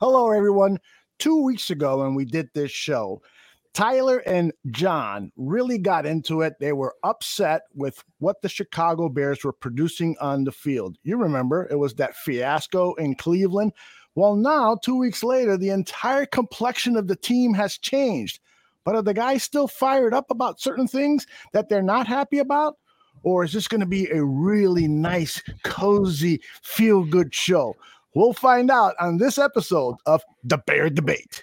Hello, everyone. Two weeks ago, when we did this show, Tyler and John really got into it. They were upset with what the Chicago Bears were producing on the field. You remember it was that fiasco in Cleveland. Well, now, two weeks later, the entire complexion of the team has changed. But are the guys still fired up about certain things that they're not happy about? Or is this going to be a really nice, cozy, feel good show? We'll find out on this episode of The Bear Debate.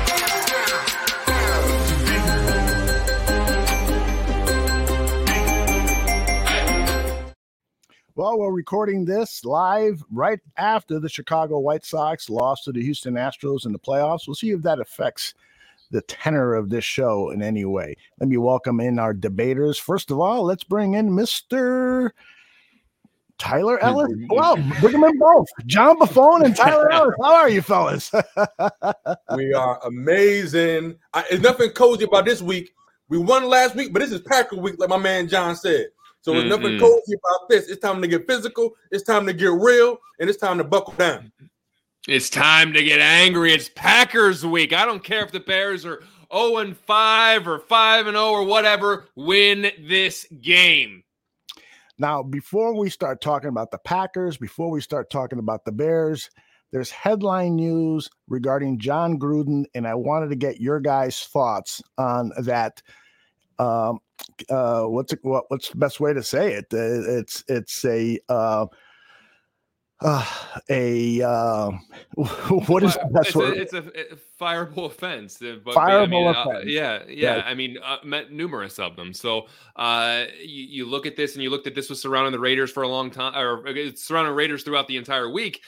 Well, we're recording this live right after the Chicago White Sox lost to the Houston Astros in the playoffs. We'll see if that affects the tenor of this show in any way. Let me welcome in our debaters. First of all, let's bring in Mr. Tyler Ellis. Well, bring them in both. John Buffone and Tyler Ellis. How are you, fellas? we are amazing. I, there's nothing cozy about this week. We won last week, but this is Packer week, like my man John said. So there's nothing cozy about this. It's time to get physical. It's time to get real, and it's time to buckle down. It's time to get angry. It's Packers week. I don't care if the Bears are 0 and 5 or 5 and 0 or whatever. Win this game. Now, before we start talking about the Packers, before we start talking about the Bears, there's headline news regarding Jon Gruden, and I wanted to get your guys' thoughts on that. Um, uh, what's it, what, what's the best way to say it? Uh, it's it's a uh, uh, a uh, what is the best it's word? A, it's a, a fireable offense. uh, But, Fireable I mean, uh, offense. yeah, yeah. I mean, uh, met numerous of them. So uh, you, you look at this, and you looked at this was surrounding the Raiders for a long time, or it's surrounding Raiders throughout the entire week.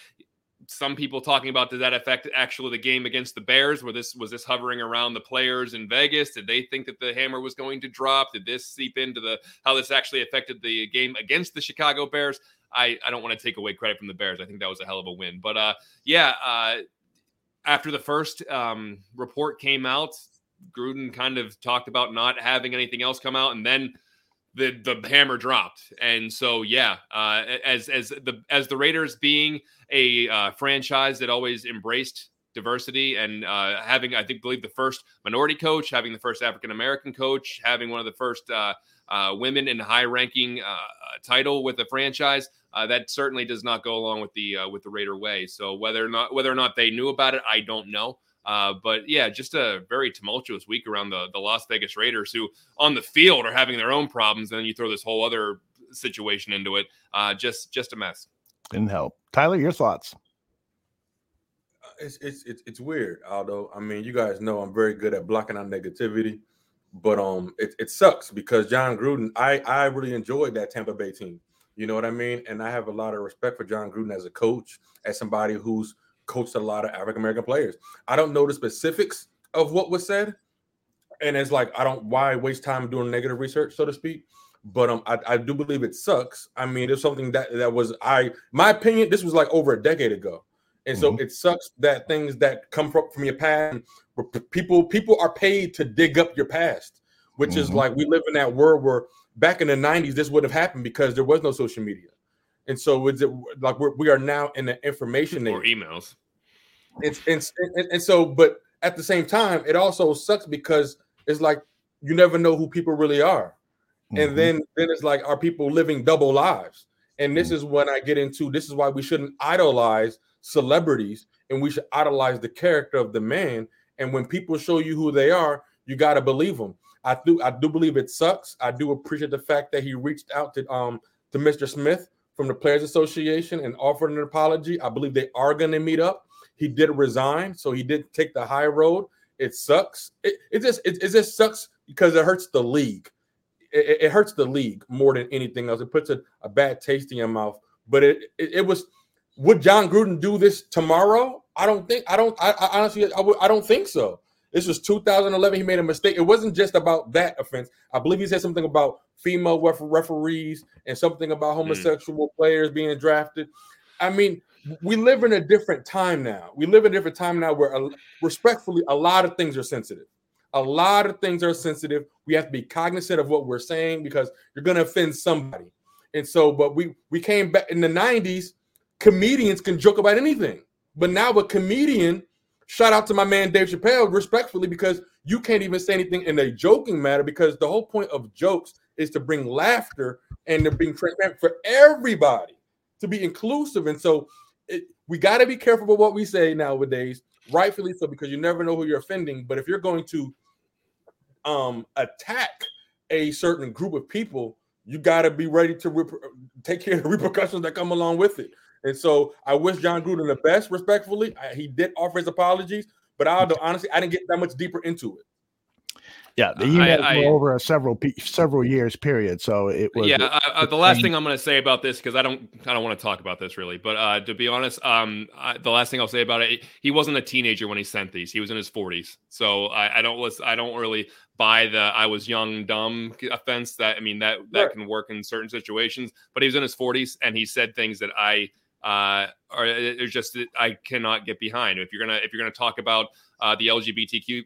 Some people talking about did that affect actually the game against the Bears? Where this was this hovering around the players in Vegas? Did they think that the hammer was going to drop? Did this seep into the how this actually affected the game against the Chicago Bears? I, I don't want to take away credit from the Bears. I think that was a hell of a win. But uh, yeah, uh, after the first um, report came out, Gruden kind of talked about not having anything else come out, and then the the hammer dropped. And so yeah, uh, as as the as the Raiders being a uh, franchise that always embraced diversity and uh, having I think believe the first minority coach, having the first African American coach, having one of the first uh, uh, women in high ranking uh, title with the franchise. That certainly does not go along with the with the Raider way. So whether or not whether or not they knew about it, I don't know. Uh, but yeah, just a very tumultuous week around the the Las Vegas Raiders, who on the field are having their own problems, and then you throw this whole other situation into it. Uh, just just a mess. Didn't help. Tyler, your thoughts? It's it's it's, it's weird, Aldo. I mean, you guys know I'm very good at blocking out negativity, but um, it, it sucks because Jon Gruden. I I really enjoyed that Tampa Bay team. You know what I mean? And I have a lot of respect for Jon Gruden as a coach, as somebody who's coached a lot of African American players. I don't know the specifics of what was said, and it's like I don't why waste time doing negative research, so to speak. But um, I, I do believe it sucks. I mean, it's something that that was I my opinion. This was like over a decade ago, and so Mhm. it sucks that things that come from, from your past, people people are paid to dig up your past, which is Mhm. like we live in that world where back in the 90s, this would have happened because there was no social media. And so it's like we're, we are now in the information or age. emails. It's, it's and, and so, but at the same time, it also sucks because it's like you never know who people really are. Mm-hmm. And then then it's like are people living double lives? And this mm-hmm. is when I get into this is why we shouldn't idolize celebrities and we should idolize the character of the man. And when people show you who they are, you got to believe them. I do I do believe it sucks. I do appreciate the fact that he reached out to um to Mr. Smith from the Players Association and offered an apology. I believe they are going to meet up. He did resign, so he did take the high road. It sucks. It, it just it, it just sucks because it hurts the league. It, it, hurts the league more than anything else. It puts a, a bad taste in your mouth. But it, it, it was would Jon Gruden do this tomorrow? I don't think. I don't. I, I honestly, I don't think so. This was 2011. He made a mistake. It wasn't just about that offense. I believe he said something about female ref- referees and something about hmm. homosexual mm. players being drafted. I mean, we live in a different time now. We live in a different time now where, uh, respectfully, a lot of things are sensitive. A lot of things are sensitive. We have to be cognizant of what we're saying because you're going to offend somebody. And so, but we we came back in the 90s. Comedians can joke about anything, but now a comedian shout out to my man Dave Chappelle, respectfully, because you can't even say anything in a joking matter because the whole point of jokes is to bring laughter and to bring transparent for everybody to be inclusive. And so it, we got to be careful with what we say nowadays, rightfully so, because you never know who you're offending. But if you're going to um, attack a certain group of people, you got to be ready to rep- take care of the repercussions that come along with it. And so I wish Jon Gruden the best, respectfully. I, he did offer his apologies, but I honestly I didn't get that much deeper into it. Yeah, the emails I, I, were over a several several years period. So it was. Yeah, I, the last thing I'm going to say about this because I don't I don't want to talk about this really, but uh, to be honest, um, the last thing I'll say about it, he wasn't a teenager when he sent these. He was in his 40s, so I, don't listen, I don't really buy the I was young dumb offense. That I mean that that right. can work in certain situations, but he was in his 40s and he said things that I uh, or it's just I cannot get behind. If you're gonna if you're gonna talk about uh, the LGBTQ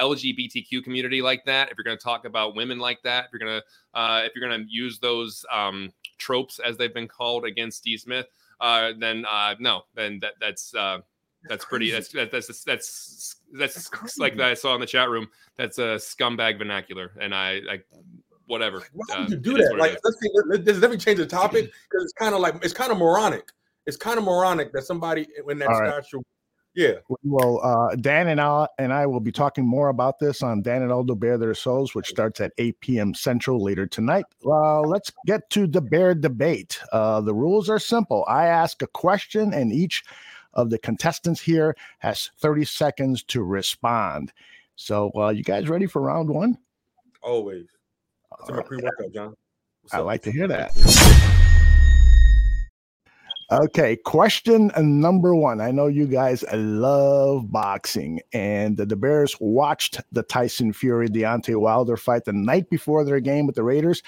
LGBTQ community like that, if you're gonna talk about women like that, if you're gonna uh, if you're gonna use those um, tropes as they've been called against Steve Smith, uh, then uh, no, then that that's uh, that's pretty. That's that's that's that's that's, that's like that I saw in the chat room. That's a scumbag vernacular, and I, I whatever. Why would you do that? Like, let's see. Let, let, me change the topic because it's kind of like it's kind of moronic it's kind of moronic that somebody when that right. statue. Yeah. Well, uh, Dan and I and I will be talking more about this on Dan and Aldo Bear Their Souls, which starts at 8 p.m. Central later tonight. Uh, let's get to the bear debate. Uh, the rules are simple. I ask a question, and each of the contestants here has 30 seconds to respond. So, uh, you guys ready for round one? Always. It's my pre-workout, John. I like to hear that. Okay, question number one. I know you guys love boxing, and the Bears watched the Tyson Fury Deontay Wilder fight the night before their game with the Raiders.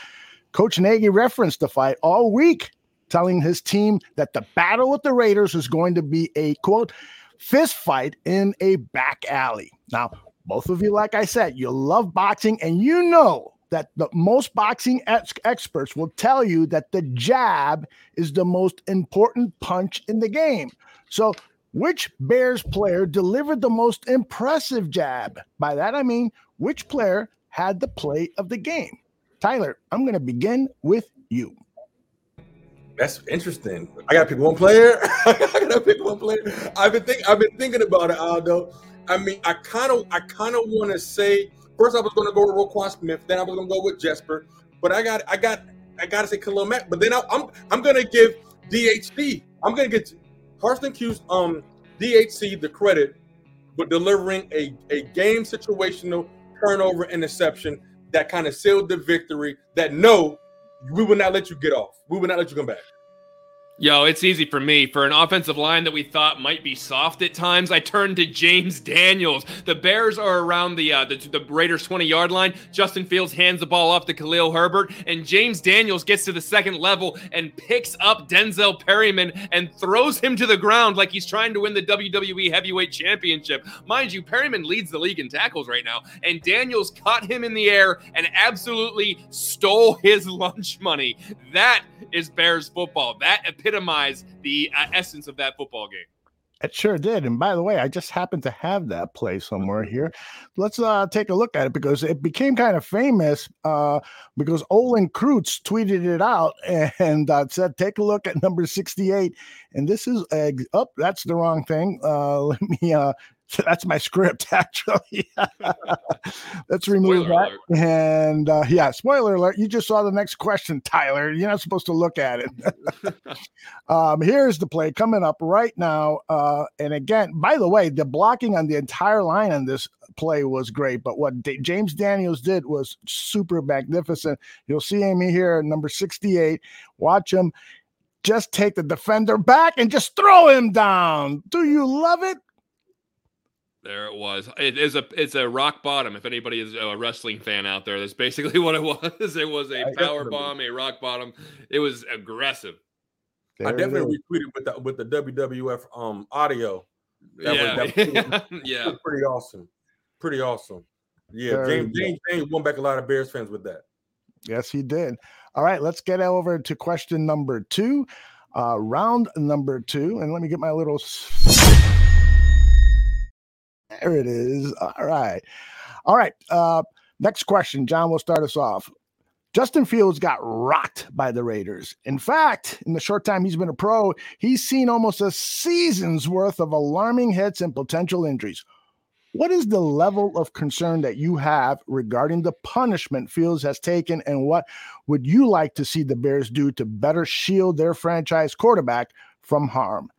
Coach Nagy referenced the fight all week, telling his team that the battle with the Raiders was going to be a quote fist fight in a back alley. Now, both of you, like I said, you love boxing, and you know that the most boxing ex- experts will tell you that the jab is the most important punch in the game. So, which Bears player delivered the most impressive jab? By that I mean, which player had the play of the game? Tyler, I'm going to begin with you. That's interesting. I got to pick one player. I got to pick one player. I've been think I've been thinking about it, Aldo. I mean, I kind of I kind of want to say First, I was going to go with Roquan Smith. Then I was going to go with Jesper. But I got, I got, I got to say Khalil Mack. But then I, am I'm, I'm going to give DHC. I'm going to get Carson Hughes, um, DHC the credit for delivering a, a game situational turnover interception that kind of sealed the victory. That no, we will not let you get off. We will not let you come back. Yo, it's easy for me. For an offensive line that we thought might be soft at times, I turned to James Daniels. The Bears are around the uh, the, the Raiders 20 yard line. Justin Fields hands the ball off to Khalil Herbert, and James Daniels gets to the second level and picks up Denzel Perryman and throws him to the ground like he's trying to win the WWE Heavyweight Championship. Mind you, Perryman leads the league in tackles right now, and Daniels caught him in the air and absolutely stole his lunch money. That is Bears football. That epitomize the uh, essence of that football game. It sure did. And by the way, I just happen to have that play somewhere mm-hmm. here. Let's uh, take a look at it because it became kind of famous uh, because Olin Kreutz tweeted it out and uh, said, take a look at number 68. And this is, up. oh, that's the wrong thing. Uh, let me uh, so that's my script, actually. Let's remove spoiler that. Alert. And uh, yeah, spoiler alert. You just saw the next question, Tyler. You're not supposed to look at it. um, here's the play coming up right now. Uh, and again, by the way, the blocking on the entire line on this play was great. But what D- James Daniels did was super magnificent. You'll see him here, number 68. Watch him just take the defender back and just throw him down. Do you love it? There it was. It is a it's a rock bottom. If anybody is a wrestling fan out there, that's basically what it was. It was a power bomb, a rock bottom. It was aggressive. There I definitely retweeted with the with the WWF um audio. That yeah, was, that was, yeah, pretty awesome. Pretty awesome. Yeah, James, James James won back a lot of Bears fans with that. Yes, he did. All right, let's get over to question number two, uh, round number two, and let me get my little. There it is. All right. All right. Uh, next question. John will start us off. Justin Fields got rocked by the Raiders. In fact, in the short time he's been a pro, he's seen almost a season's worth of alarming hits and potential injuries. What is the level of concern that you have regarding the punishment Fields has taken, and what would you like to see the Bears do to better shield their franchise quarterback from harm?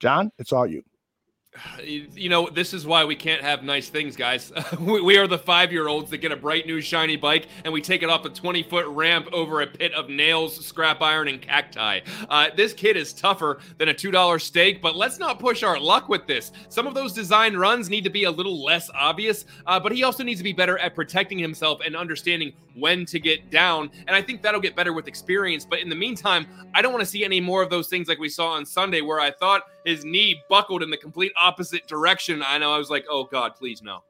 John, it's all you you know, this is why we can't have nice things, guys. we are the five year olds that get a bright new shiny bike and we take it off a 20 foot ramp over a pit of nails, scrap iron, and cacti. Uh, this kid is tougher than a $2 steak, but let's not push our luck with this. Some of those design runs need to be a little less obvious, uh, but he also needs to be better at protecting himself and understanding when to get down. And I think that'll get better with experience. But in the meantime, I don't want to see any more of those things like we saw on Sunday where I thought his knee buckled in the complete opposite direction. I know I was like, oh God, please no.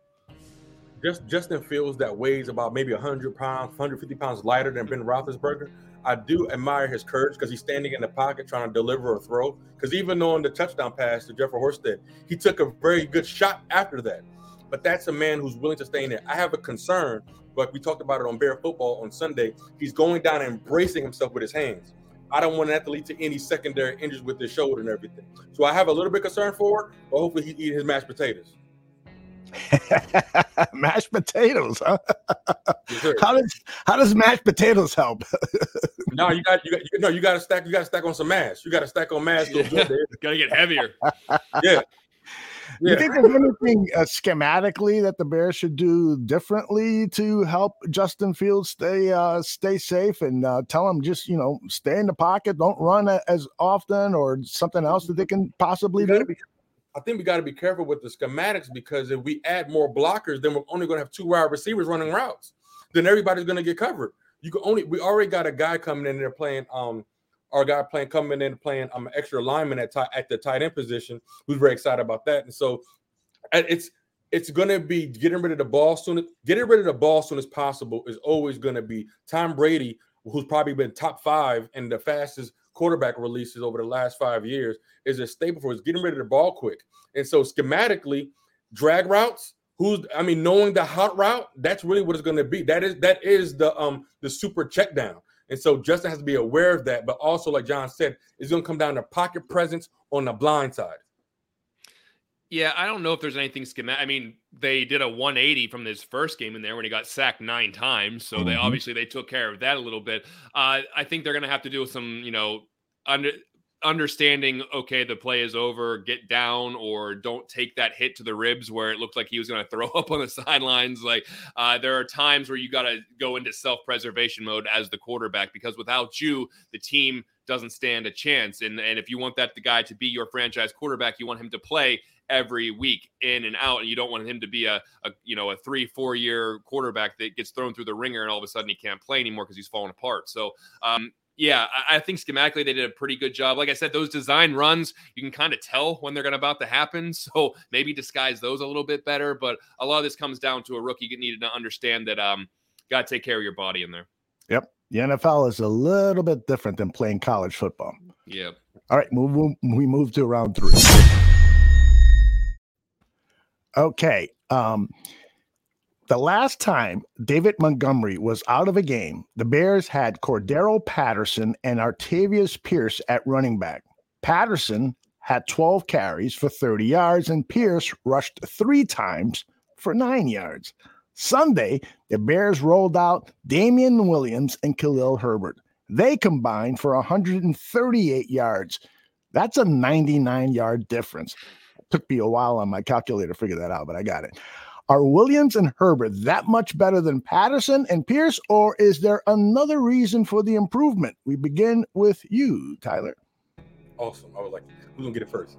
Just Justin Fields that weighs about maybe 100 pounds, 150 pounds lighter than Ben Roethlisberger. I do admire his courage because he's standing in the pocket trying to deliver a throw. Because even though on the touchdown pass to Jeffrey Horsted, he took a very good shot after that. But that's a man who's willing to stay in there. I have a concern, but we talked about it on Bear Football on Sunday. He's going down and embracing himself with his hands. I don't want that to lead to any secondary injuries with his shoulder and everything. So I have a little bit concern for it, but hopefully he eating his mashed potatoes. mashed potatoes, huh? Yes, how does how does mashed potatoes help? no, you got you got you, no, you got to stack. You got to stack on some mash. You got to stack on mash. Yeah. got to get heavier. yeah, yeah. You think there's anything uh, schematically that the Bears should do differently to help Justin Fields stay uh, stay safe and uh, tell him just you know stay in the pocket, don't run as often, or something else that they can possibly do? Be, I think we got to be careful with the schematics because if we add more blockers, then we're only going to have two wide receivers running routes. Then everybody's going to get covered. You can only we already got a guy coming in there playing um our guy playing coming in playing I'm an extra lineman at at the tight end position who's very excited about that. And so it's it's gonna be getting rid of the ball soon. Getting rid of the ball soon as possible is always gonna be Tom Brady, who's probably been top five and the fastest quarterback releases over the last five years, is a staple for us getting rid of the ball quick. And so schematically, drag routes. Who's I mean, knowing the hot route, that's really what it's going to be. That is that is the um the super check down. And so Justin has to be aware of that. But also, like John said, it's going to come down to pocket presence on the blind side. Yeah, I don't know if there's anything schematic. I mean, they did a 180 from this first game in there when he got sacked nine times. So mm-hmm. they obviously they took care of that a little bit. Uh, I think they're going to have to do some, you know, under understanding, okay, the play is over, get down, or don't take that hit to the ribs where it looked like he was going to throw up on the sidelines. Like uh, there are times where you got to go into self preservation mode as the quarterback because without you, the team doesn't stand a chance. And and if you want that the guy to be your franchise quarterback, you want him to play every week in and out and you don't want him to be a, a you know a three four year quarterback that gets thrown through the ringer and all of a sudden he can't play anymore because he's falling apart so um, yeah, I, I, think schematically they did a pretty good job. Like I said, those design runs, you can kind of tell when they're going about to happen. So maybe disguise those a little bit better. But a lot of this comes down to a rookie needed to understand that um got to take care of your body in there. Yep. The NFL is a little bit different than playing college football. Yep. All right, move, we move to round three. Okay. Um, the last time David Montgomery was out of a game, the Bears had Cordarrelle Patterson and Artavis Pierce at running back. Patterson had 12 carries for 30 yards, and Pierce rushed three times for nine yards. Sunday, the Bears rolled out Damien Williams and Khalil Herbert. They combined for 138 yards. That's a 99 yard difference. It took me a while on my calculator to figure that out, but I got it. Are Williams and Herbert that much better than Patterson and Pierce, or is there another reason for the improvement? We begin with you, Tyler. Awesome. I was like, who's gonna get it first?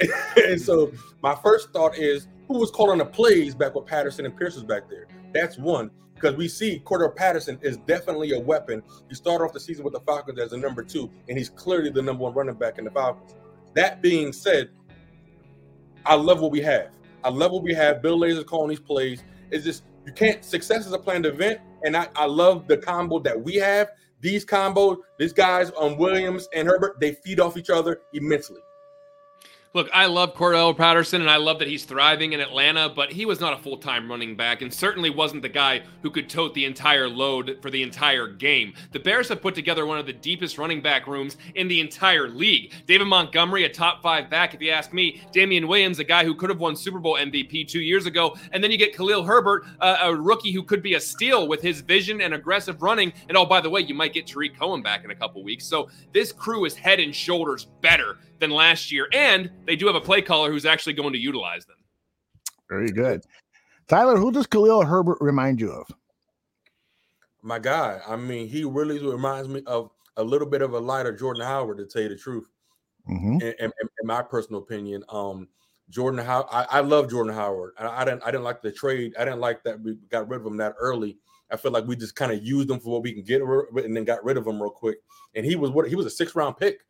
and so my first thought is who was calling the plays back with Patterson and Pierce was back there? That's one because we see Cordarrelle Patterson is definitely a weapon. He started off the season with the Falcons as a number two, and he's clearly the number one running back in the Falcons. That being said, I love what we have. I love what we have. Bill Lazor calling these plays. It's just you can't success is a planned event, and I, I love the combo that we have. These combos, these guys on um, Williams and Herbert, they feed off each other immensely. Look, I love Cordarrelle Patterson and I love that he's thriving in Atlanta, but he was not a full time running back and certainly wasn't the guy who could tote the entire load for the entire game. The Bears have put together one of the deepest running back rooms in the entire league. David Montgomery, a top five back, if you ask me. Damien Williams, a guy who could have won Super Bowl MVP two years ago. And then you get Khalil Herbert, uh, a rookie who could be a steal with his vision and aggressive running. And oh, by the way, you might get Tarik Cohen back in a couple weeks. So this crew is head and shoulders better than last year. And they do have a play caller who's actually going to utilize them. Very good. Tyler, who does Khalil Herbert remind you of? My guy. I mean, he really reminds me of a little bit of a lighter Jordan Howard, to tell you the truth. Mm-hmm. In, in, in, my personal opinion, um, Jordan Howard. I, I, love Jordan Howard. I, I, didn't. I didn't like the trade. I didn't like that we got rid of him that early. I feel like we just kind of used him for what we can get, and then got rid of him real quick. And he was what he was a six round pick.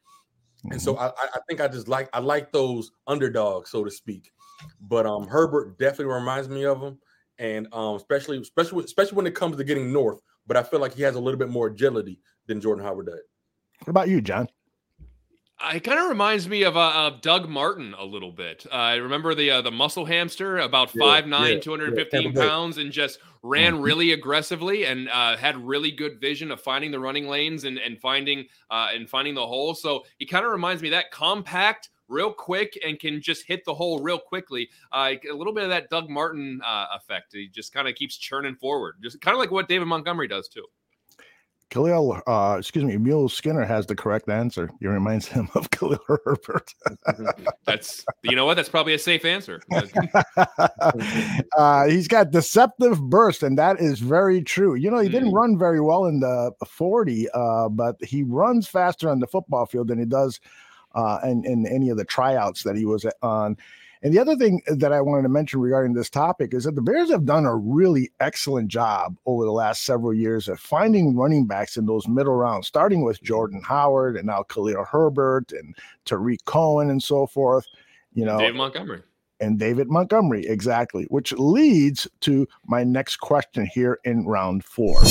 And so mm-hmm. I, I think I just like I like those underdogs, so to speak. But um Herbert definitely reminds me of him, and um especially especially especially when it comes to getting north. But I feel like he has a little bit more agility than Jordan Howard did. What about you, John? It kind of reminds me of, uh, of Doug Martin a little bit. Uh, I remember the uh, the muscle hamster, about five nine, two hundred fifteen pounds, and just ran mm-hmm. really aggressively and uh, had really good vision of finding the running lanes and and finding uh, and finding the hole. So he kind of reminds me that compact, real quick, and can just hit the hole real quickly. Uh, a little bit of that Doug Martin uh, effect. He just kind of keeps churning forward, just kind of like what David Montgomery does too. Khalil, uh, excuse me, Mule Skinner has the correct answer. He reminds him of Khalil Herbert. That's you know what? That's probably a safe answer. uh, he's got deceptive burst, and that is very true. You know, he didn't mm. run very well in the 40, uh, but he runs faster on the football field than he does uh, in, in any of the tryouts that he was on. And the other thing that I wanted to mention regarding this topic is that the Bears have done a really excellent job over the last several years of finding running backs in those middle rounds, starting with Jordan Howard and now Khalil Herbert and Tarik Cohen and so forth. You know, David Montgomery. And David Montgomery, exactly, which leads to my next question here in round four.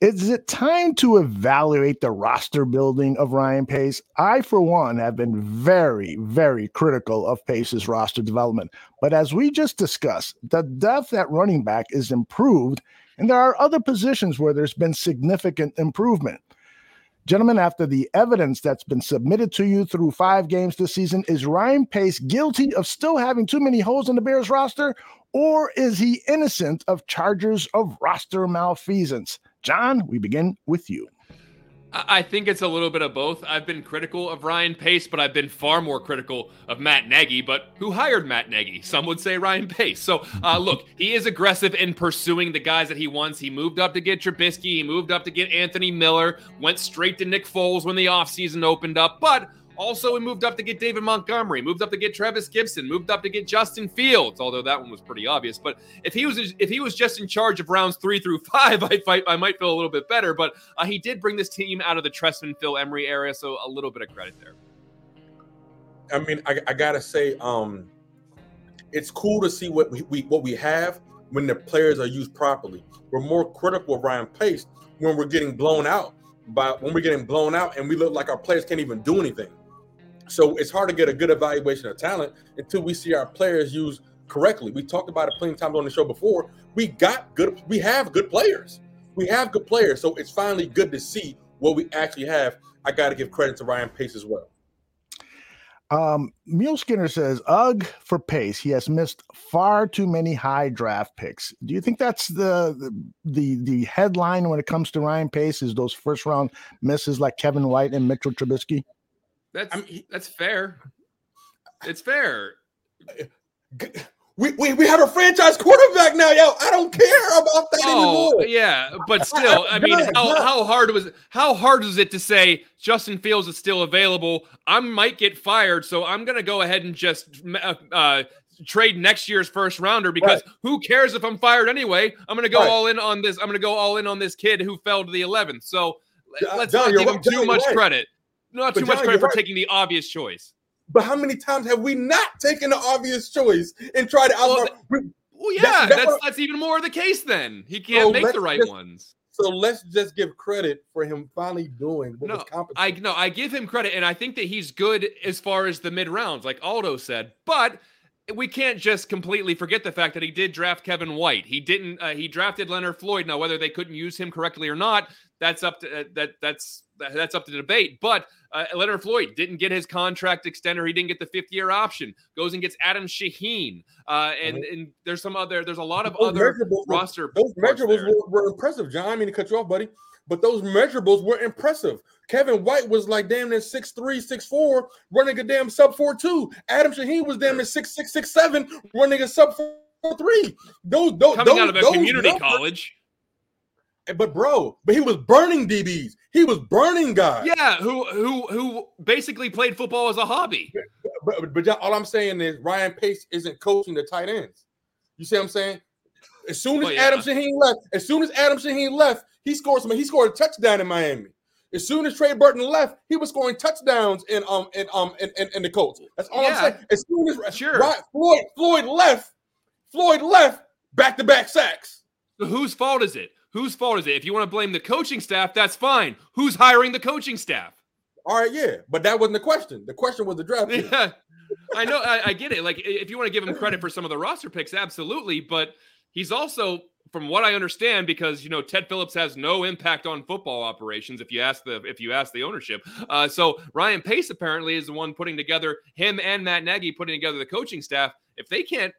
Is it time to evaluate the roster building of Ryan Pace? I, for one, have been very, very critical of Pace's roster development. But as we just discussed, the depth at running back is improved, and there are other positions where there's been significant improvement. Gentlemen, after the evidence that's been submitted to you through five games this season, is Ryan Pace guilty of still having too many holes in the Bears roster, or is he innocent of charges of roster malfeasance? John, we begin with you. I think it's a little bit of both. I've been critical of Ryan Pace, but I've been far more critical of Matt Nagy. But who hired Matt Nagy? Some would say Ryan Pace. So, uh, look, he is aggressive in pursuing the guys that he wants. He moved up to get Trubisky. He moved up to get Anthony Miller. Went straight to Nick Foles when the offseason opened up. But also, we moved up to get David Montgomery, moved up to get Trevis Gipson, moved up to get Justin Fields. Although that one was pretty obvious. But if he was if he was just in charge of rounds three through five, I fight I might feel a little bit better. But uh, he did bring this team out of the Trestman Phil Emery area, so a little bit of credit there. I mean, I, I gotta say, um, it's cool to see what we, we what we have when the players are used properly. We're more critical of Ryan Pace when we're getting blown out by when we're getting blown out and we look like our players can't even do anything. So it's hard to get a good evaluation of talent until we see our players used correctly. We talked about it plenty of times on the show before. We got good, we have good players. We have good players. So it's finally good to see what we actually have. I got to give credit to Ryan Pace as well. Um, Mule Skinner says, "Ugh for Pace. He has missed far too many high draft picks. Do you think that's the the the headline when it comes to Ryan Pace? Is those first round misses like Kevin White and Mitchell Trubisky? That's I mean, that's fair. It's fair. We, we, we have a franchise quarterback now, yo. I don't care about that oh, anymore. Yeah, but still, I, I mean, how, how hard was how hard was it to say Justin Fields is still available? I might get fired, so I'm gonna go ahead and just uh, uh, trade next year's first rounder because right. who cares if I'm fired anyway? I'm gonna go right. all in on this. I'm gonna go all in on this kid who fell to the 11th. So let's John, not give him too much right. credit. Not but too John, much credit for right. taking the obvious choice. But how many times have we not taken the obvious choice and tried to well, well yeah, that's, that's, that's, that's, even more the case then. He can't so make the right just, ones. So let's just give credit for him finally doing what no, was I no, I give him credit, and I think that he's good as far as the mid rounds, like Aldo said. But we can't just completely forget the fact that he did draft Kevin White. He didn't. Uh, he drafted Leonard Floyd. Now, whether they couldn't use him correctly or not, that's up to uh, that. That's that's up to debate. But uh, Leonard Floyd didn't get his contract extender. He didn't get the fifth year option. Goes and gets Adam Shaheen. Uh, and and there's some other. There's a lot of those other roster. Those measurables were, were, impressive, John. I mean to cut you off, buddy. But those measurables were impressive. Kevin White was like damn near 6'3, 6'4, running a damn sub 4'2. Adam Shaheen was damn near 6'6, 6'7, running a sub 4'3. Those, those, Coming those, out of a community numbers, college. But bro, but he was burning DBs. He was burning guys. Yeah, who who who basically played football as a hobby. But, but, but all I'm saying is Ryan Pace isn't coaching the tight ends. You see what I'm saying? As soon as well, yeah. Adam Shaheen left, as soon as Adam Shaheen left, he scored some. He scored a touchdown in Miami. As soon as Trey Burton left, he was scoring touchdowns in um in um in, in, in the Colts. That's all yeah. I'm saying. As soon as sure. Right, Floyd Floyd left, Floyd left back to back sacks. So whose fault is it? Whose fault is it? If you want to blame the coaching staff, that's fine. Who's hiring the coaching staff? All right, yeah, but that wasn't the question. The question was the draft. Yeah, I know. I, I get it. Like, if you want to give him credit for some of the roster picks, absolutely. But he's also, from what I understand, because you know Ted Phillips has no impact on football operations. If you ask the if you ask the ownership, uh, so Ryan Pace apparently is the one putting together him and Matt Nagy putting together the coaching staff. If they can't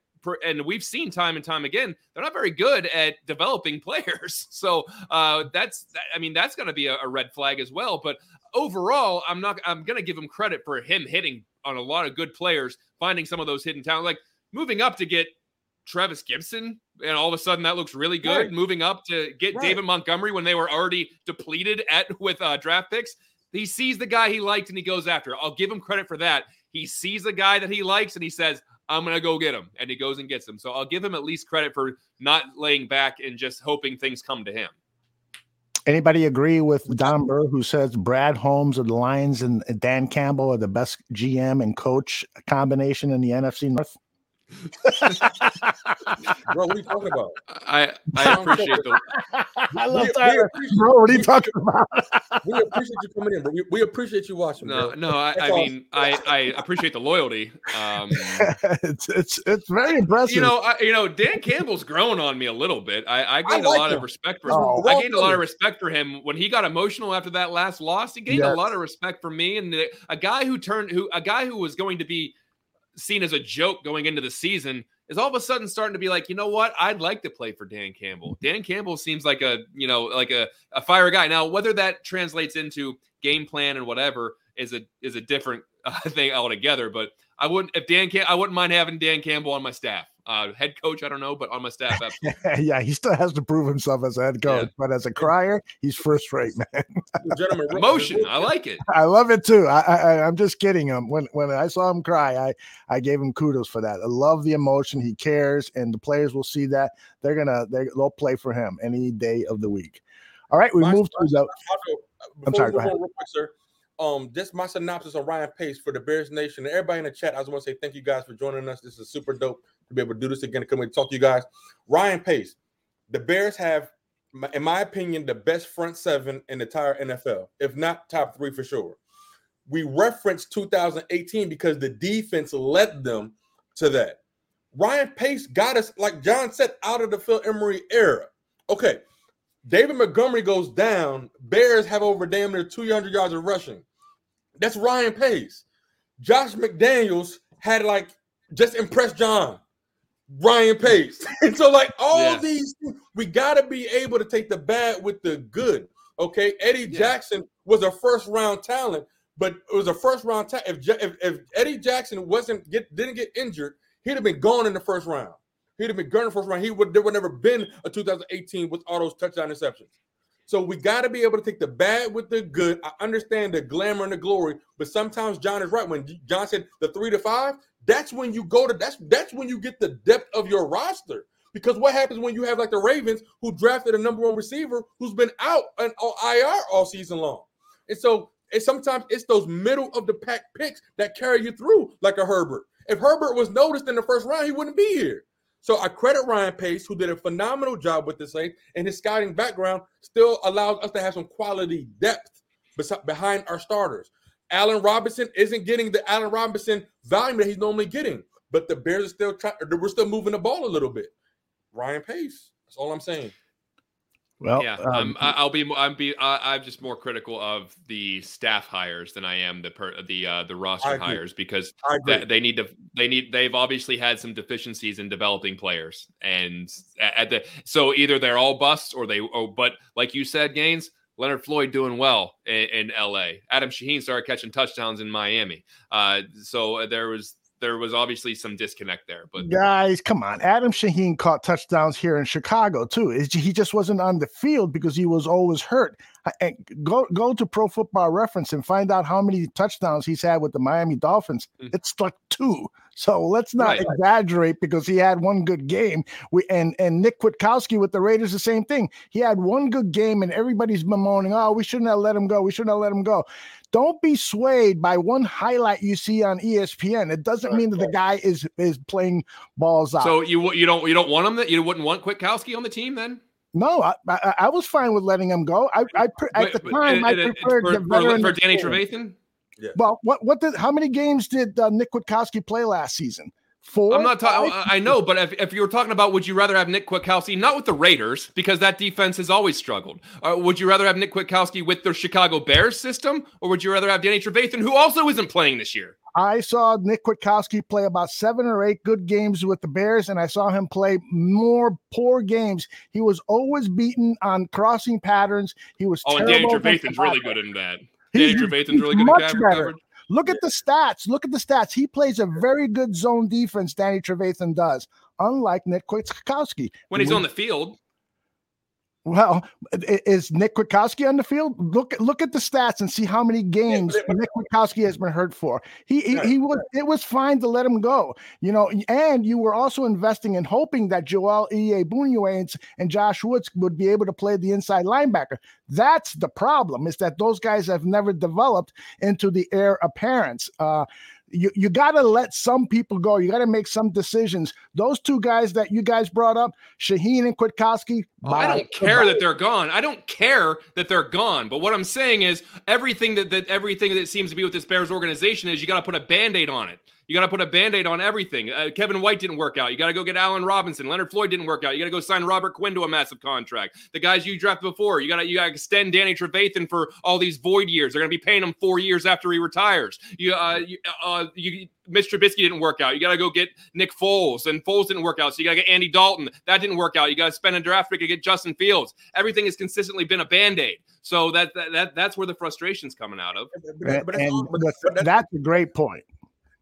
and we've seen time and time again they're not very good at developing players so uh, that's i mean that's going to be a, a, red flag as well but overall i'm not i'm going to give him credit for him hitting on a lot of good players finding some of those hidden talent like moving up to get Trevis Gipson, and all of a sudden that looks really good. Right. Moving up to get right. David Montgomery when they were already depleted at with uh, draft picks. He sees the guy he liked and he goes after. I'll give him credit for that. He sees the guy that he likes and he says, I'm going to go get him. And he goes and gets him. So I'll give him at least credit for not laying back and just hoping things come to him. Anybody agree with Don Burr, who says Brad Holmes of the Lions and Dan Campbell are the best GM and coach combination in the NFC North? Bro, what are you talking about? I I appreciate the. I love we, Tyler. We Bro, what are you talking about? we appreciate you coming in, but we, we appreciate you watching. No, bro. no, I, I mean, I I appreciate the loyalty. Um, it's it's it's very impressive. You know, I, you know, Dan Campbell's growing on me a little bit. I, I gained I like a lot him. of respect for him. Oh, I gained a lot of respect for him when he got emotional after that last loss. He gained yes. a lot of respect for me and the, a guy who turned who a guy who was going to be seen as a joke going into the season is all of a sudden starting to be like, you know what? I'd like to play for Dan Campbell. Dan Campbell seems like a, you know, like a, a fire guy. Now, whether that translates into game plan and whatever is a is a different uh, thing altogether. But I wouldn't if Dan Cam- I wouldn't mind having Dan Campbell on my staff. Uh, head coach, I don't know, but on my staff, yeah, he still has to prove himself as a head coach, yeah. but as a crier, he's first rate, man. Gentlemen, emotion, I like it. I love it too. I, I, I'm just kidding him. When when I saw him cry, I I gave him kudos for that. I love the emotion. He cares, and the players will see that. They're gonna they, they'll play for him any day of the week. All right, we move to the. I'm sorry, go ahead. Real quick, sir um, my synopsis on Ryan Pace for the Bears Nation and everybody in the chat. I just want to say thank you guys for joining us. This is super dope to be able to do this again come and talk to you guys. Ryan Pace, the Bears have, in my opinion, the best front seven in the entire NFL, if not top three for sure. We reference 2018 because the defense led them to that. Ryan Pace got us, like John said, out of the Phil Emery era. Okay, David Montgomery goes down. Bears have over damn near 200 yards of rushing. That's Ryan Pace. Josh McDaniels had like just impressed John. Ryan Pace. and so, like all yeah. these, we got to be able to take the bad with the good. Okay. Eddie yeah. Jackson was a first round talent, but it was a first round talent. If, if, if Eddie Jackson wasn't get didn't get injured, he'd have been gone in the first round. He'd have been gone in the first round. He would there would never been a 2018 with all those touchdown interceptions. So we got to be able to take the bad with the good. I understand the glamour and the glory, but sometimes John is right. When John said the three to five, that's when you go to that's that's when you get the depth of your roster. Because what happens when you have like the Ravens who drafted a number one receiver who's been out on IR all season long, and so and sometimes it's those middle of the pack picks that carry you through, like a Herbert. If Herbert was noticed in the first round, he wouldn't be here. So I credit Ryan Pace, who did a phenomenal job with the Saints, and his scouting background still allows us to have some quality depth behind our starters. Allen Robinson isn't getting the Allen Robinson volume that he's normally getting, but the Bears are still trying. We're still moving the ball a little bit. Ryan Pace. That's all I'm saying. Well, yeah, um, I'll be I'm be I'm just more critical of the staff hires than I am the per, the uh, the roster hires because th- they need to they need they've obviously had some deficiencies in developing players and at the so either they're all busts or they oh but like you said Gaines Leonard Floyd doing well in, in LA Adam Shaheen started catching touchdowns in Miami. Uh, so there was there was obviously some disconnect there. But guys, come on, Adam Shaheen caught touchdowns here in Chicago too. He just wasn't on the field because he was always hurt. And go go to Pro Football Reference and find out how many touchdowns he's had with the Miami Dolphins. Mm-hmm. It's like two. So let's not right. exaggerate because he had one good game. We and and Nick Kwiatkowski with the Raiders the same thing. He had one good game and everybody's bemoaning, "Oh, we shouldn't have let him go. We shouldn't have let him go." Don't be swayed by one highlight you see on ESPN. It doesn't mean that the guy is is playing balls out. So you you don't you don't want him that you wouldn't want Kwiatkowski on the team then? No, I, I, I was fine with letting him go. I, I at the time I preferred for, for, for Danny Trevathan. Yeah. Well, what what did how many games did uh, Nick Kwiatkowski play last season? Four. I'm not talking. I know, but if, if you were talking about, would you rather have Nick Kwiatkowski not with the Raiders because that defense has always struggled? Uh, would you rather have Nick Kwiatkowski with the Chicago Bears system, or would you rather have Danny Trevathan, who also isn't playing this year? I saw Nick Kwiatkowski play about seven or eight good games with the Bears, and I saw him play more poor games. He was always beaten on crossing patterns. He was. Oh, and Danny Trevathan's really good in that. Danny Trevathan's really good much in better. coverage. Look at the stats. Look at the stats. He plays a very good zone defense. Danny Trevathan does, unlike Nick Kwiatkowski. When he's we, on the field, well, is Nick Kwiatkowski on the field? Look look at the stats and see how many games yeah, Nick Kwiatkowski has been hurt for. He, he he was it was fine to let him go, you know. And you were also investing in hoping that Joel Iyiegbuniwe and, and Josh Woods would be able to play the inside linebacker. That's the problem. Is that those guys have never developed into the heir apparents. Uh, you, you got to let some people go. You got to make some decisions. Those two guys that you guys brought up, Shaheen and Kwiatkowski. Oh, I don't care that they're gone. I don't care that they're gone. But what I'm saying is everything that, that everything that seems to be with this Bears organization is you got to put a band-aid on it. You got to put a band aid on everything. Uh, Kevin White didn't work out. You got to go get Allen Robinson. Leonard Floyd didn't work out. You got to go sign Robert Quinn to a massive contract. The guys you drafted before, you got to you got to extend Danny Trevathan for all these void years. They're going to be paying him four years after he retires. You, uh, you, uh, you Mitch Trubisky didn't work out. You got to go get Nick Foles, and Foles didn't work out. So you got to get Andy Dalton. That didn't work out. You got to spend a draft pick to get Justin Fields. Everything has consistently been a band aid. So that, that that that's where the frustration's coming out of. But, but, and, but that's, that's a great point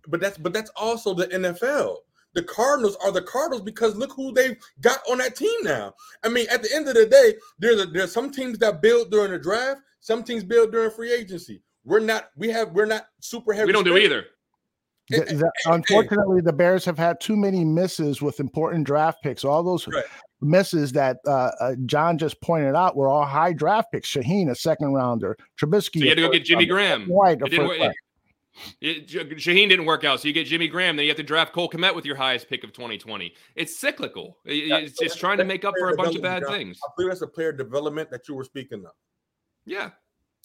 but that's but that's also the NFL. The Cardinals are the Cardinals because look who they've got on that team now. I mean, at the end of the day, there's a, there's some teams that build during the draft, some teams build during free agency. We're not we have we're not super heavy. We don't do either. The, the, unfortunately, the Bears have had too many misses with important draft picks. All those right. misses that uh, uh, John just pointed out were all high draft picks. Shaheen, a second rounder. Trubisky. So you had to go get Jimmy Graham. White, a first it, Shaheen didn't work out, so you get Jimmy Graham. Then you have to draft Cole Kmet with your highest pick of 2020. It's cyclical. Yeah, it's just trying to make up for a bunch of bad things. I believe that's a player development that you were speaking of. Yeah.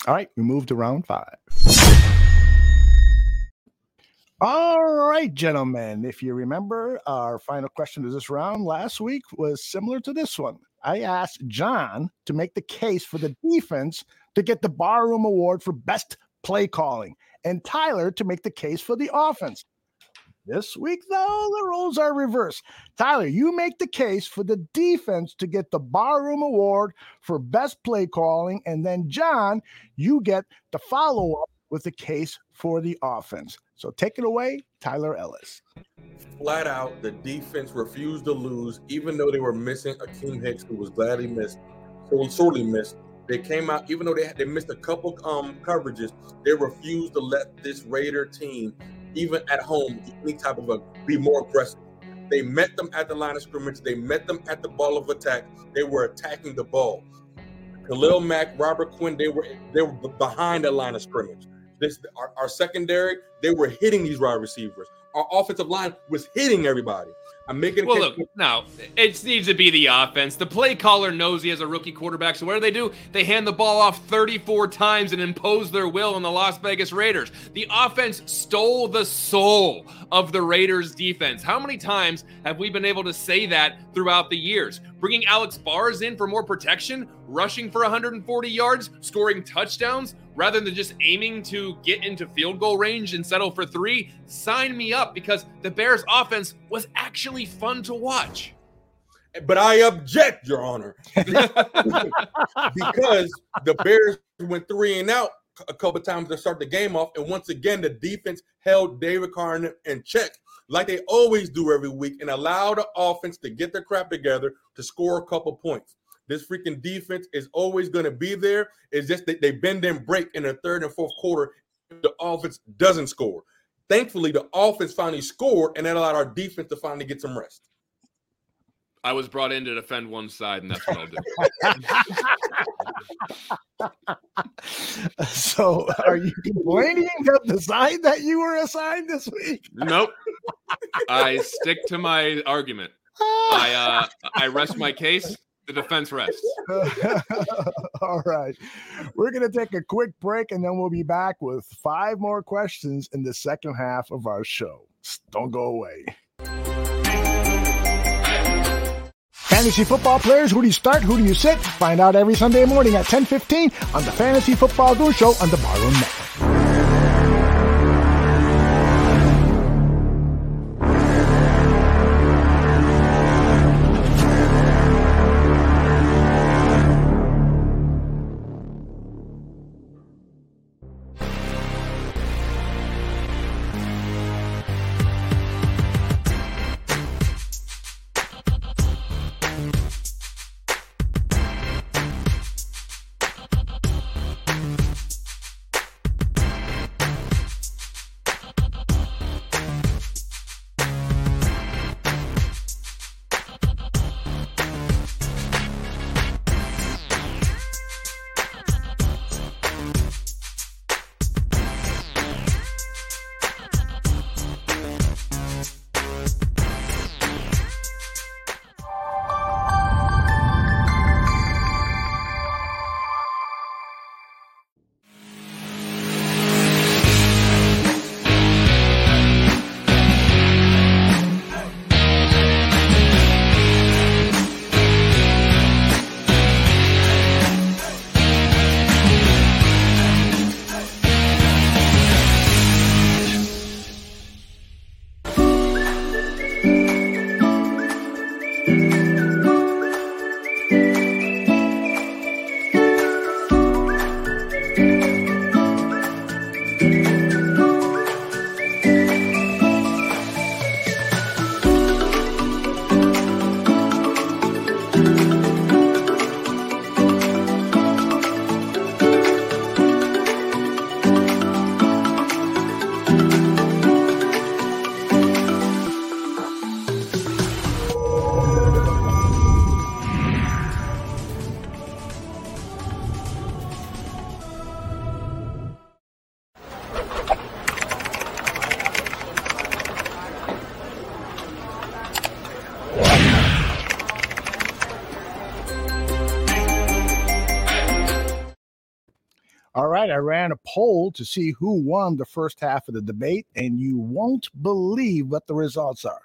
All right, we moved to round five. All right, gentlemen. If you remember, our final question of this round last week was similar to this one. I asked John to make the case for the defense to get the Barroom Award for best play calling and Tyler to make the case for the offense. This week, though, the roles are reversed. Tyler, you make the case for the defense to get the Barroom Award for best play calling. And then, John, you get the follow up with the case for the offense. So take it away, Tyler Ellis. Flat out, the defense refused to lose, even though they were missing Akiem Hicks, who was gladly missed, sorely missed, they came out, even though they had, they missed a couple um coverages, they refused to let this Raider team, even at home, any type of a be more aggressive. They met them at the line of scrimmage. They met them at the ball of attack. They were attacking the ball. Khalil Mack, Robert Quinn, they were they were behind the line of scrimmage. This our, our secondary, they were hitting these wide receivers. Our offensive line was hitting everybody. I'm making. well, look, no, it needs to be the offense. The play caller knows he has a rookie quarterback. So what do they do? They hand the ball off 34 times and impose their will on the Las Vegas Raiders. The offense stole the soul of the Raiders defense. How many times have we been able to say that throughout the years? Bringing Alex Bars in for more protection, rushing for 140 yards, scoring touchdowns rather than just aiming to get into field goal range and settle for three, sign me up because the Bears offense was actually fun to watch. But I object, Your Honor, because the Bears went three and out a couple times to start the game off, and once again the defense held David Carr in check like they always do every week and allow the offense to get their crap together to score a couple points. This freaking defense is always going to be there. It's just that they bend and break in the third and fourth quarter. The offense doesn't score. Thankfully, the offense finally scored, and that allowed our defense to finally get some rest. I was brought in to defend one side, and that's what I'll do. so, are you complaining of the side that you were assigned this week? Nope. I stick to my argument. I uh, I rest my case. The defense rests. All right. We're going to take a quick break and then we'll be back with five more questions in the second half of our show. Don't go away. Fantasy football players, who do you start? Who do you sit? Find out every Sunday morning at 10:15 on the Fantasy Football Guru Show on the Barroom Network. I ran a poll to see who won the first half of the debate, and you won't believe what the results are.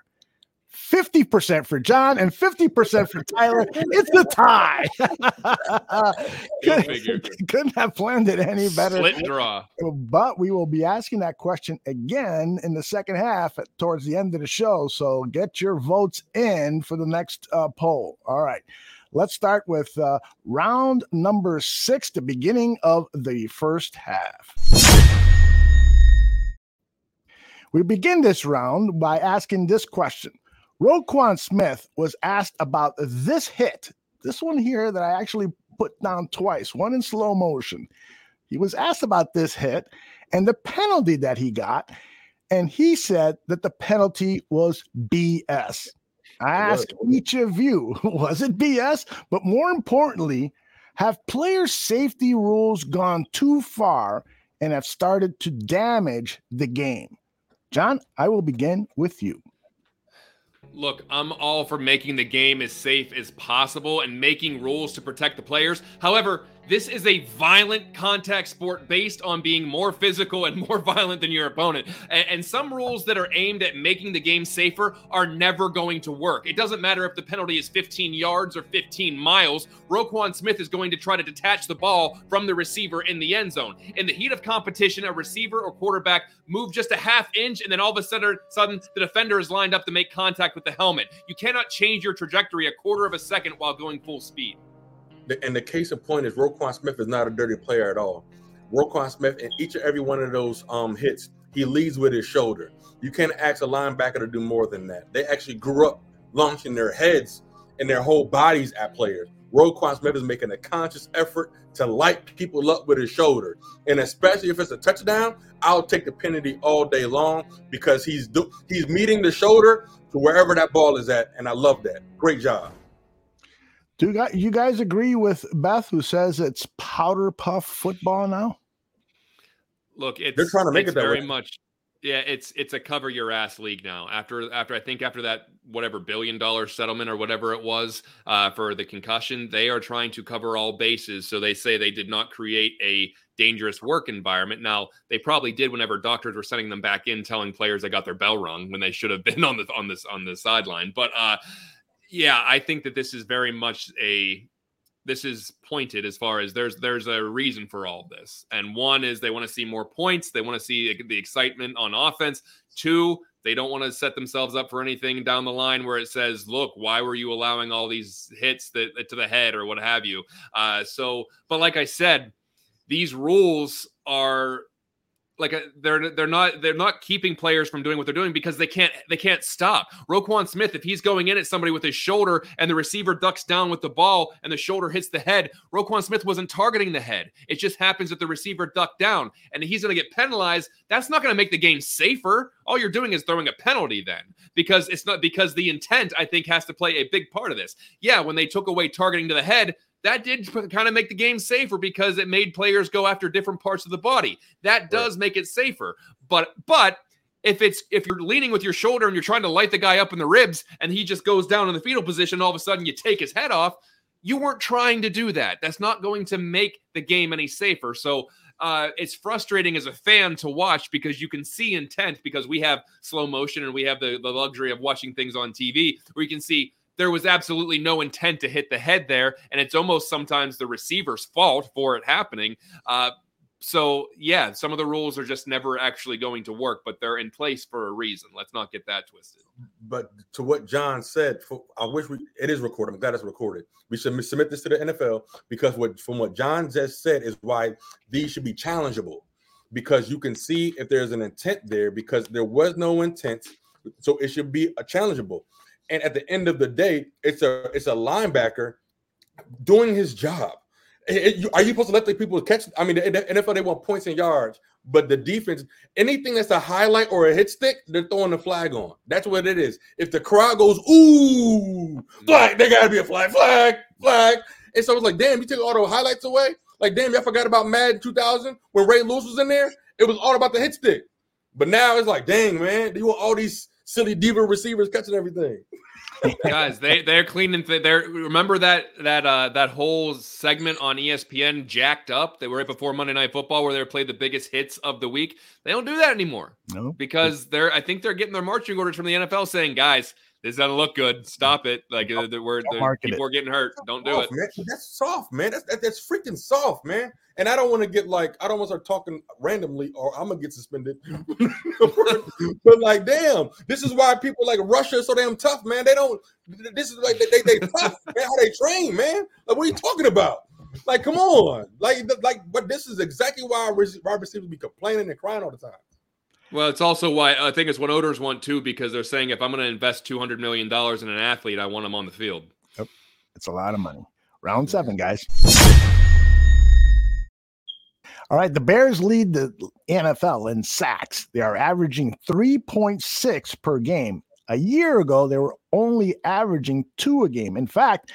50% for John and 50% for Tyler. It's a tie. couldn't, couldn't have planned it any better. Split draw. But we will be asking that question again in the second half at, towards the end of the show. So get your votes in for the next uh, poll. All right. Let's start with uh, round number six, the beginning of the first half. We begin this round by asking this question. Roquan Smith was asked about this hit, this one here that I actually put down twice, one in slow motion. He was asked about this hit and the penalty that he got, and he said that the penalty was BS. I ask each of you, was it BS? But more importantly, have player safety rules gone too far and have started to damage the game? John, I will begin with you. Look, I'm all for making the game as safe as possible and making rules to protect the players. However, this is a violent contact sport based on being more physical and more violent than your opponent. And, and, some rules that are aimed at making the game safer are never going to work. It doesn't matter if the penalty is 15 yards or 15 miles. Roquan Smith is going to try to detach the ball from the receiver in the end zone. In the heat of competition, a receiver or quarterback move just a half inch, and then all of a sudden, sudden the defender is lined up to make contact with the helmet. You cannot change your trajectory a quarter of a second while going full speed and the case in point is Roquan Smith is not a dirty player at all. Roquan Smith in each and every one of those um, hits, he leads with his shoulder. You can't ask a linebacker to do more than that. They actually grew up launching their heads and their whole bodies at players. Roquan Smith is making a conscious effort to light people up with his shoulder, and especially if it's a touchdown, I'll take the penalty all day long because he's do- he's meeting the shoulder to wherever that ball is at, and I love that. Great job. Do you guys agree with Beth, who says it's powder puff football now? Look, it's they're trying to make it very way. much. Yeah, it's it's a cover your ass league now. After after I think after that whatever billion dollar settlement or whatever it was uh, for the concussion, they are trying to cover all bases. So they say they did not create a dangerous work environment. Now they probably did whenever doctors were sending them back in, telling players they got their bell rung when they should have been on the on this on the sideline. But uh, yeah, I think that this is very much a this is pointed as far as there's there's a reason for all this. And one is they want to see more points, they want to see the excitement on offense. Two, they don't want to set themselves up for anything down the line where it says, "Look, why were you allowing all these hits that, to the head or what have you?" Uh, so, but like I said, these rules are like a, uh, they're they're not they're not keeping players from doing what they're doing because they can't they can't stop. Roquan Smith, if he's going in at somebody with his shoulder and the receiver ducks down with the ball and the shoulder hits the head, Roquan Smith wasn't targeting the head. It just happens that the receiver ducked down and he's going to get penalized. That's not going to make the game safer. All you're doing is throwing a penalty then because it's not because the intent I think has to play a big part of this. Yeah, when they took away targeting to the head, that did kind of make the game safer because it made players go after different parts of the body. That does right. make it safer. But but if it's if you're leaning with your shoulder and you're trying to light the guy up in the ribs and he just goes down in the fetal position, all of a sudden you take his head off. You weren't trying to do that. That's not going to make the game any safer. So uh, it's frustrating as a fan to watch because you can see intent because we have slow motion and we have the, the luxury of watching things on TV where you can see there was absolutely no intent to hit the head there, and it's almost sometimes the receiver's fault for it happening. Uh, so yeah, some of the rules are just never actually going to work, but they're in place for a reason. Let's not get that twisted. But to what John said, for, I wish we it is recorded. I'm glad it's recorded. We should submit this to the NFL because what from what John just said is why these should be challengeable because you can see if there's an intent there because there was no intent, so it should be a challengeable. And at the end of the day, it's a it's a linebacker doing his job are you supposed to let the people catch? I mean, the NFL they want points and yards, but the defense, anything that's a highlight or a hit stick, they're throwing the flag on. That's what it is. If the crowd goes ooh flag, there gotta be a flag, flag, flag. And so I was like, damn, you took all the highlights away. Like, damn, y'all forgot about Madden 2000 when Ray Lewis was in there. It was all about the hit stick. But now it's like, dang, man, you want all these silly diva receivers catching everything. guys they they're cleaning th- they're remember that that uh that whole segment on espn jacked up they were right before monday night football where they played the biggest hits of the week? They don't do that anymore. No. Because they're i think they're getting their marching orders from the nfl saying guys this doesn't look good. Stop it! Like uh, the, word, the people are getting hurt. Don't do soft, it. Man. That's soft, man. That's that, that's freaking soft, man. And I don't want to get like I don't want to start talking randomly, or I'm gonna get suspended. but like, damn, this is why people like Russia so damn tough, man. They don't. This is like they they, they tough, man. How they train, man. Like, what are you talking about? Like, come on, like like. But this is exactly why wide receivers be complaining and crying all the time. Well, it's also why I think it's what owners want too, because they're saying if I'm going to invest two hundred million dollars in an athlete, I want him on the field. Yep, it's a lot of money. Round seven, guys. All right, the Bears lead the NFL in sacks. They are averaging 3.6 per game. A year ago, they were only averaging two a game. In fact,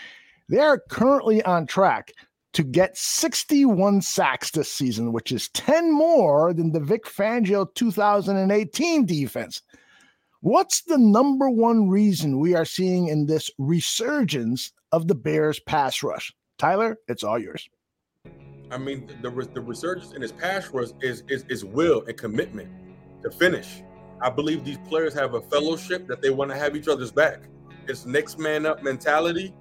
they are currently on track to get 61 sacks this season, which is 10 more than the Vic Fangio 2018 defense. What's the number one reason we are seeing in this resurgence of the Bears pass rush? Tyler, it's all yours. I mean, the, the resurgence in his pass rush is, is, is will and commitment to finish. I believe these players have a fellowship that they want to have each other's back. It's next man up mentality,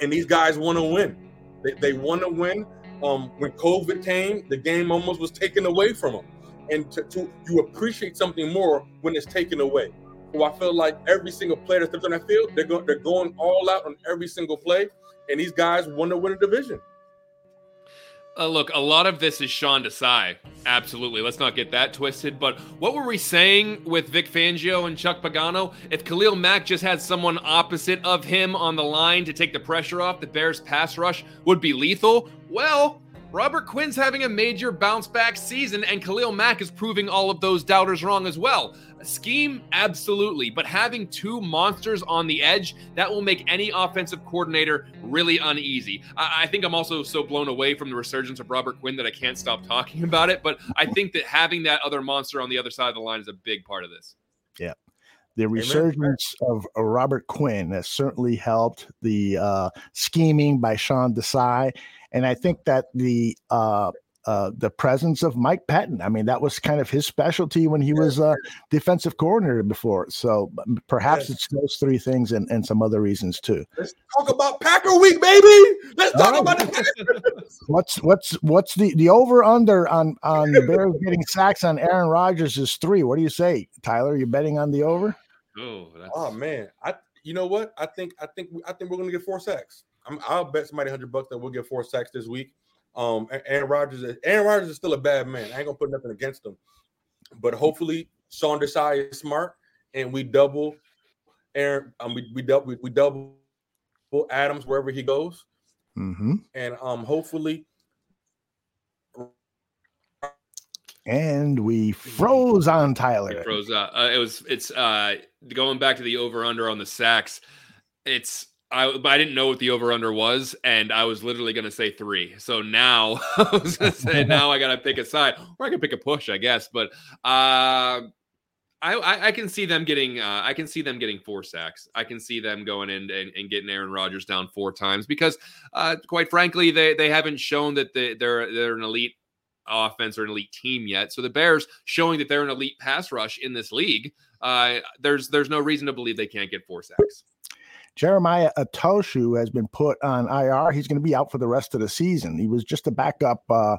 and these guys want to win. They, they want to win. Um, when COVID came, the game almost was taken away from them. And to, to, you appreciate something more when it's taken away. So I feel like every single player that steps on that field, they're going they're going all out on every single play, and these guys want to win a division. Uh, look, a lot of this is Sean Desai. Absolutely. Let's not get that twisted. But what were we saying with Vic Fangio and Chuck Pagano? If Khalil Mack just had someone opposite of him on the line to take the pressure off, the Bears' pass rush would be lethal. Well, Robert Quinn's having a major bounce back season, and Khalil Mack is proving all of those doubters wrong as well. A scheme, absolutely, but having two monsters on the edge, that will make any offensive coordinator really uneasy. I, I think I'm also so blown away from the resurgence of Robert Quinn that I can't stop talking about it, but I think that having that other monster on the other side of the line is a big part of this. Yeah the resurgence of Robert Quinn has certainly helped the uh, scheming by Sean Desai. And I think that the uh, uh, the presence of Mike Pettine. I mean, that was kind of his specialty when he was uh, defensive coordinator before. So perhaps yes. it's those three things and, and some other reasons too. Let's talk about Packer Week, baby. Let's talk right. about the what's what's what's the the over under on on the Bears getting sacks on Aaron Rodgers is three. What do you say, Tyler? Are you betting on the over? Oh, oh man, I you know what? I think I think I think we're gonna get four sacks. I will bet somebody hundred bucks that we'll get four sacks this week. Um, Aaron Rodgers, is, Aaron Rodgers is still a bad man. I ain't gonna put nothing against him, but hopefully Sean Desai is smart and we double Aaron. Um, we we double we, we double Adams wherever he goes, mm-hmm. and um, hopefully. And we froze on Tyler. It froze. Uh, it was. It's uh going back to the over under on the sacks. It's I, I didn't know what the over under was, and I was literally going to say three. So now I was going to say now I got to pick a side, or I can pick a push, I guess. But uh, I, I can see them getting uh, I can see them getting four sacks. I can see them going in and, and getting Aaron Rodgers down four times because, uh, quite frankly, they they haven't shown that they, they're they're an elite offense or an elite team yet. So the Bears showing that they're an elite pass rush in this league. Uh, there's there's no reason to believe they can't get four sacks. Jeremiah Attaochu has been put on IR. He's going to be out for the rest of the season. He was just a backup uh,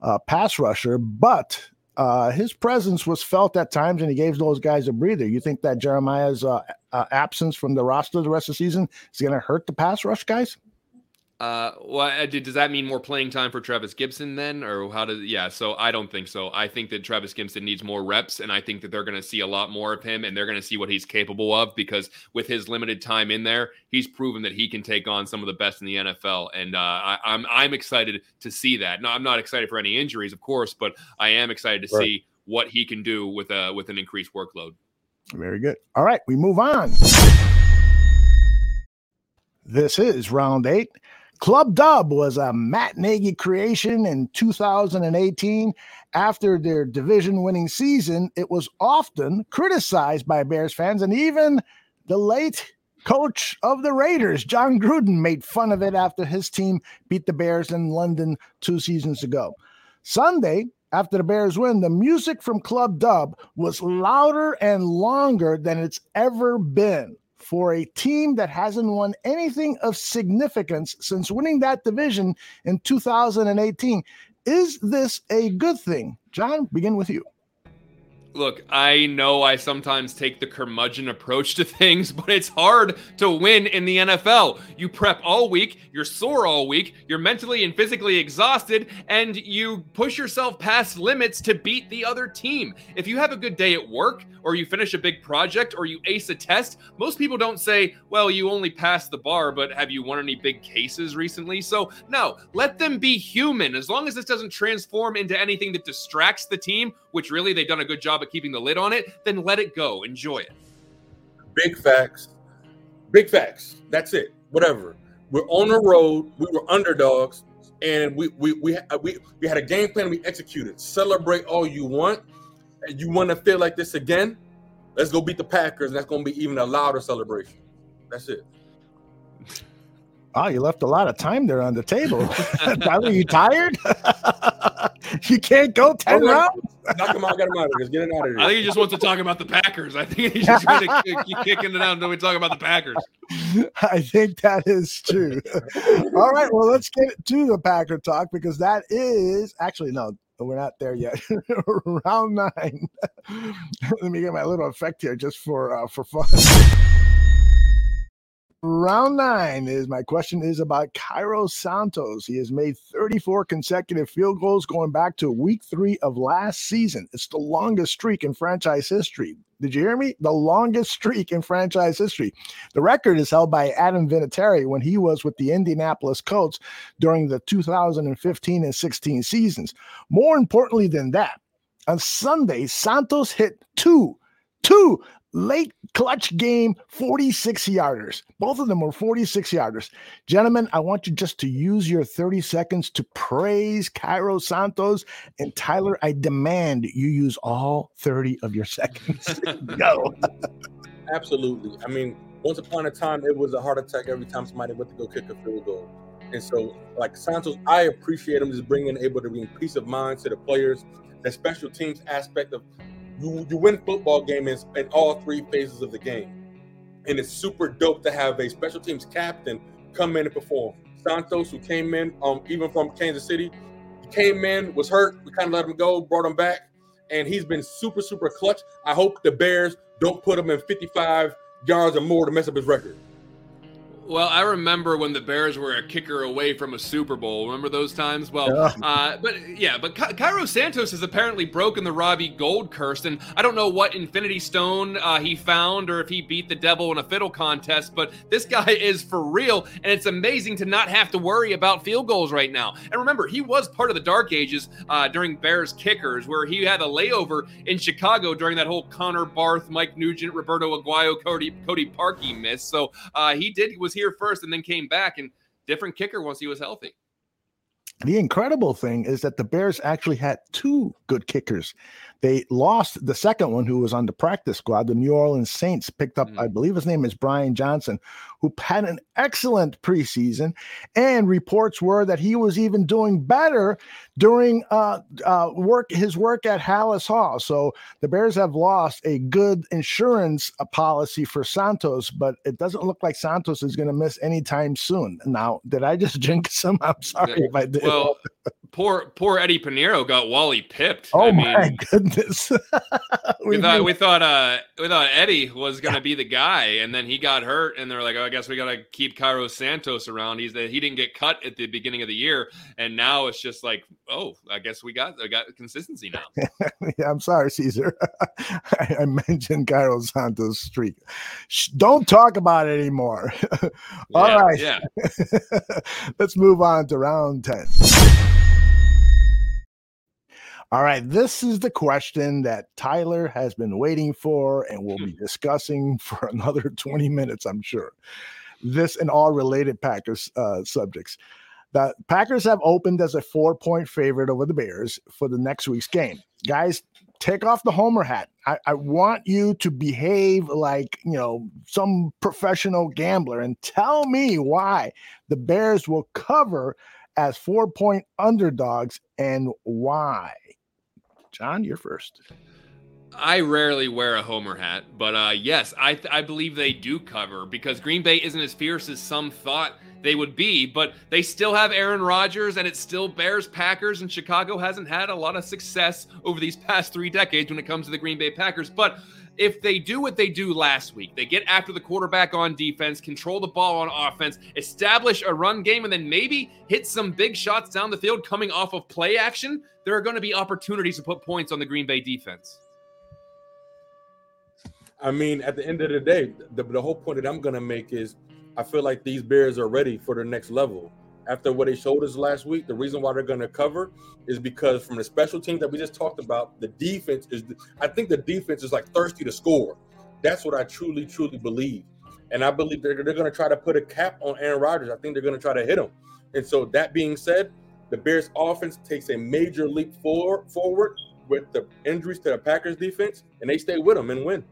uh, pass rusher, but uh, his presence was felt at times, and he gave those guys a breather. You think that Jeremiah's uh, absence from the roster the rest of the season is going to hurt the pass rush guys? Uh, well, does that mean more playing time for Trevis Gipson then, or how does? Yeah, so I don't think so. I think that Trevis Gipson needs more reps, and I think that they're going to see a lot more of him, and they're going to see what he's capable of because with his limited time in there, he's proven that he can take on some of the best in the NFL, and uh, I, am I'm, I'm excited to see that. No, I'm not excited for any injuries, of course, but I am excited to right. see what he can do with a with an increased workload. Very good. All right, we move on. This is round eight. Club Dub was a Matt Nagy creation in 2018. After their division winning season, it was often criticized by Bears fans, and even the late coach of the Raiders, Jon Gruden, made fun of it after his team beat the Bears in London two seasons ago. Sunday, after the Bears win, the music from Club Dub was louder and longer than it's ever been for a team that hasn't won anything of significance since winning that division in 2018. Is this a good thing? John, begin with you. Look, I know I sometimes take the curmudgeon approach to things, but it's hard to win in the NFL. You prep all week, you're sore all week, you're mentally and physically exhausted, and you push yourself past limits to beat the other team. If you have a good day at work, or you finish a big project, or you ace a test, most people don't say, Well, you only passed the bar, but have you won any big cases recently? So, no, let them be human. As long as this doesn't transform into anything that distracts the team, which really they've done a good job of keeping the lid on it, then let it go. Enjoy it. Big facts. Big facts. That's it. Whatever. We're on the road. We were underdogs, and we we we we, we had a game plan. We executed. Celebrate all you want. And you want to feel like this again? Let's go beat the Packers. And that's going to be even a louder celebration. That's it. Oh, you left a lot of time there on the table. Are you tired? you can't go 10 rounds? Knock him out, get him out of here. Get him out of here. I think he just wants to talk about the Packers. I think he's just going to keep kicking it out until we talk about the Packers. I think that is true. All right, well, let's get to the Packer talk because that is actually, no, we're not there yet. Round nine. Let me get my little effect here just for uh, for fun. Round nine is my question is about Cairo Santos. He has made 34 consecutive field goals going back to week three of last season. It's the longest streak in franchise history. Did you hear me? The longest streak in franchise history. The record is held by Adam Vinatieri when he was with the Indianapolis Colts during the 2015 and 16 seasons. More importantly than that, on Sunday, Santos hit two, two late clutch game 46 yarders. Both of them were 46 yarders. Gentlemen, I want you just to use your 30 seconds to praise Cairo Santos. And Tyler, I demand you use all 30 of your seconds. Go. Absolutely. I mean, once upon a time, it was a heart attack every time somebody went to go kick a field goal. And so, like Santos, I appreciate him just bringing able to bring peace of mind to the players. The special teams aspect of you you win football games in, in all three phases of the game. And it's super dope to have a special teams captain come in and perform. Santos, who came in um even from Kansas City, came in, was hurt. We kind of let him go, brought him back, and he's been super, super clutch. I hope the Bears don't put him in 55 yards or more to mess up his record. Well, I remember when the Bears were a kicker away from a Super Bowl. Remember those times? Well, yeah. Uh, but yeah, but Ky- Cairo Santos has apparently broken the Robbie Gould curse, and I don't know what Infinity Stone uh, he found or if he beat the devil in a fiddle contest, but this guy is for real, and it's amazing to not have to worry about field goals right now. And remember, he was part of the Dark Ages uh, during Bears kickers, where he had a layover in Chicago during that whole Connor Barth, Mike Nugent, Roberto Aguayo, Cody Cody Parkey miss. So uh, he did was here first and then came back and different kicker once he was healthy. The incredible thing is that the Bears actually had two good kickers. They lost the second one, who was on the practice squad. The New Orleans Saints picked up, mm-hmm. I believe his name is Brian Johnson, who had an excellent preseason. And reports were that he was even doing better during uh, uh, work his work at Halas Hall. So the Bears have lost a good insurance uh, policy for Santos, but it doesn't look like Santos is going to miss anytime soon. Now, did I just jinx him? I'm sorry if I did. Well, poor poor Eddie Piñeiro got Wally pipped. Oh I mean, my goodness. we, we thought we thought uh we thought Eddie was gonna be the guy, and then he got hurt, and they're like, oh, I guess we gotta keep Cairo Santos around. He's the, he didn't get cut at the beginning of the year, and now it's just like, oh, I guess we got I got consistency now. yeah, I'm sorry, Caesar. I, I, mentioned Cairo Santos streak. Shh, don't talk about it anymore. All yeah, right, yeah. Let's move on to round ten. All right, this is the question that Tyler has been waiting for and we'll be hmm. discussing for another 20 minutes, I'm sure. This and all related Packers uh, subjects. The Packers have opened as a four point favorite over the Bears for the next week's game. Guys, take off the Homer hat. I, I, want you to behave like, you know, some professional gambler and tell me why the Bears will cover as four point underdogs and why. John, you're first. I rarely wear a homer hat, but uh, yes, I th- I believe they do cover because Green Bay isn't as fierce as some thought they would be, but they still have Aaron Rodgers, and it's still Bears Packers, and Chicago hasn't had a lot of success over these past three decades when it comes to the Green Bay Packers. But if they do what they do last week, they get after the quarterback on defense, control the ball on offense, establish a run game, and then maybe hit some big shots down the field coming off of play action, there are going to be opportunities to put points on the Green Bay defense. I mean, at the end of the day, the, the whole point that I'm going to make is I feel like these Bears are ready for the next level after what they showed us last week, the reason why they're going to cover is because from the special team that we just talked about, the defense is. I think the defense is like thirsty to score. That's what I truly, truly believe, and I believe they're they're going to try to put a cap on Aaron Rodgers. I think they're going to try to hit him. And so that being said, the Bears offense takes a major leap forward forward with the injuries to the Packers defense, and they stay with them and win.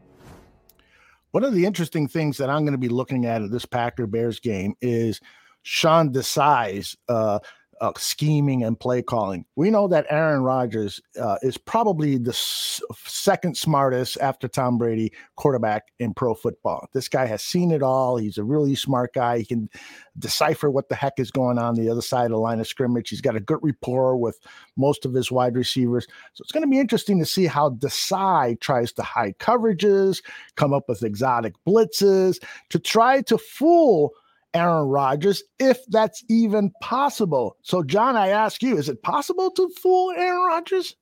One of the interesting things that I'm going to be looking at in this Packer Bears game is Sean Desai's uh, uh, scheming and play calling. We know that Aaron Rodgers uh, is probably the s- second smartest after Tom Brady quarterback in pro football. This guy has seen it all. He's a really smart guy. He can decipher what the heck is going on the other side of the line of scrimmage. He's got a good rapport with most of his wide receivers. So it's going to be interesting to see how Desai tries to hide coverages, come up with exotic blitzes to try to fool – Aaron Rodgers, if that's even possible. So, John, I ask you, is it possible to fool Aaron Rodgers?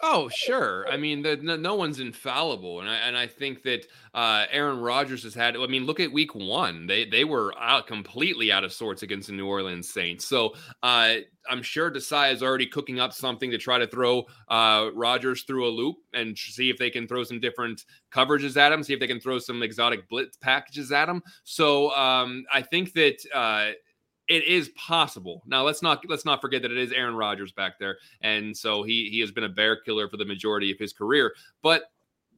Oh, sure. I mean, the, no, no, one's infallible, and I and I think that uh, Aaron Rodgers has had. I mean, look at Week One; they they were out completely out of sorts against the New Orleans Saints. So uh, I'm sure Desai is already cooking up something to try to throw uh, Rodgers through a loop and see if they can throw some different coverages at him, see if they can throw some exotic blitz packages at him. So um, I think that uh, it is possible. Now let's not let's not forget that it is Aaron Rodgers back there, and so he he has been a bear killer for the majority of his career. But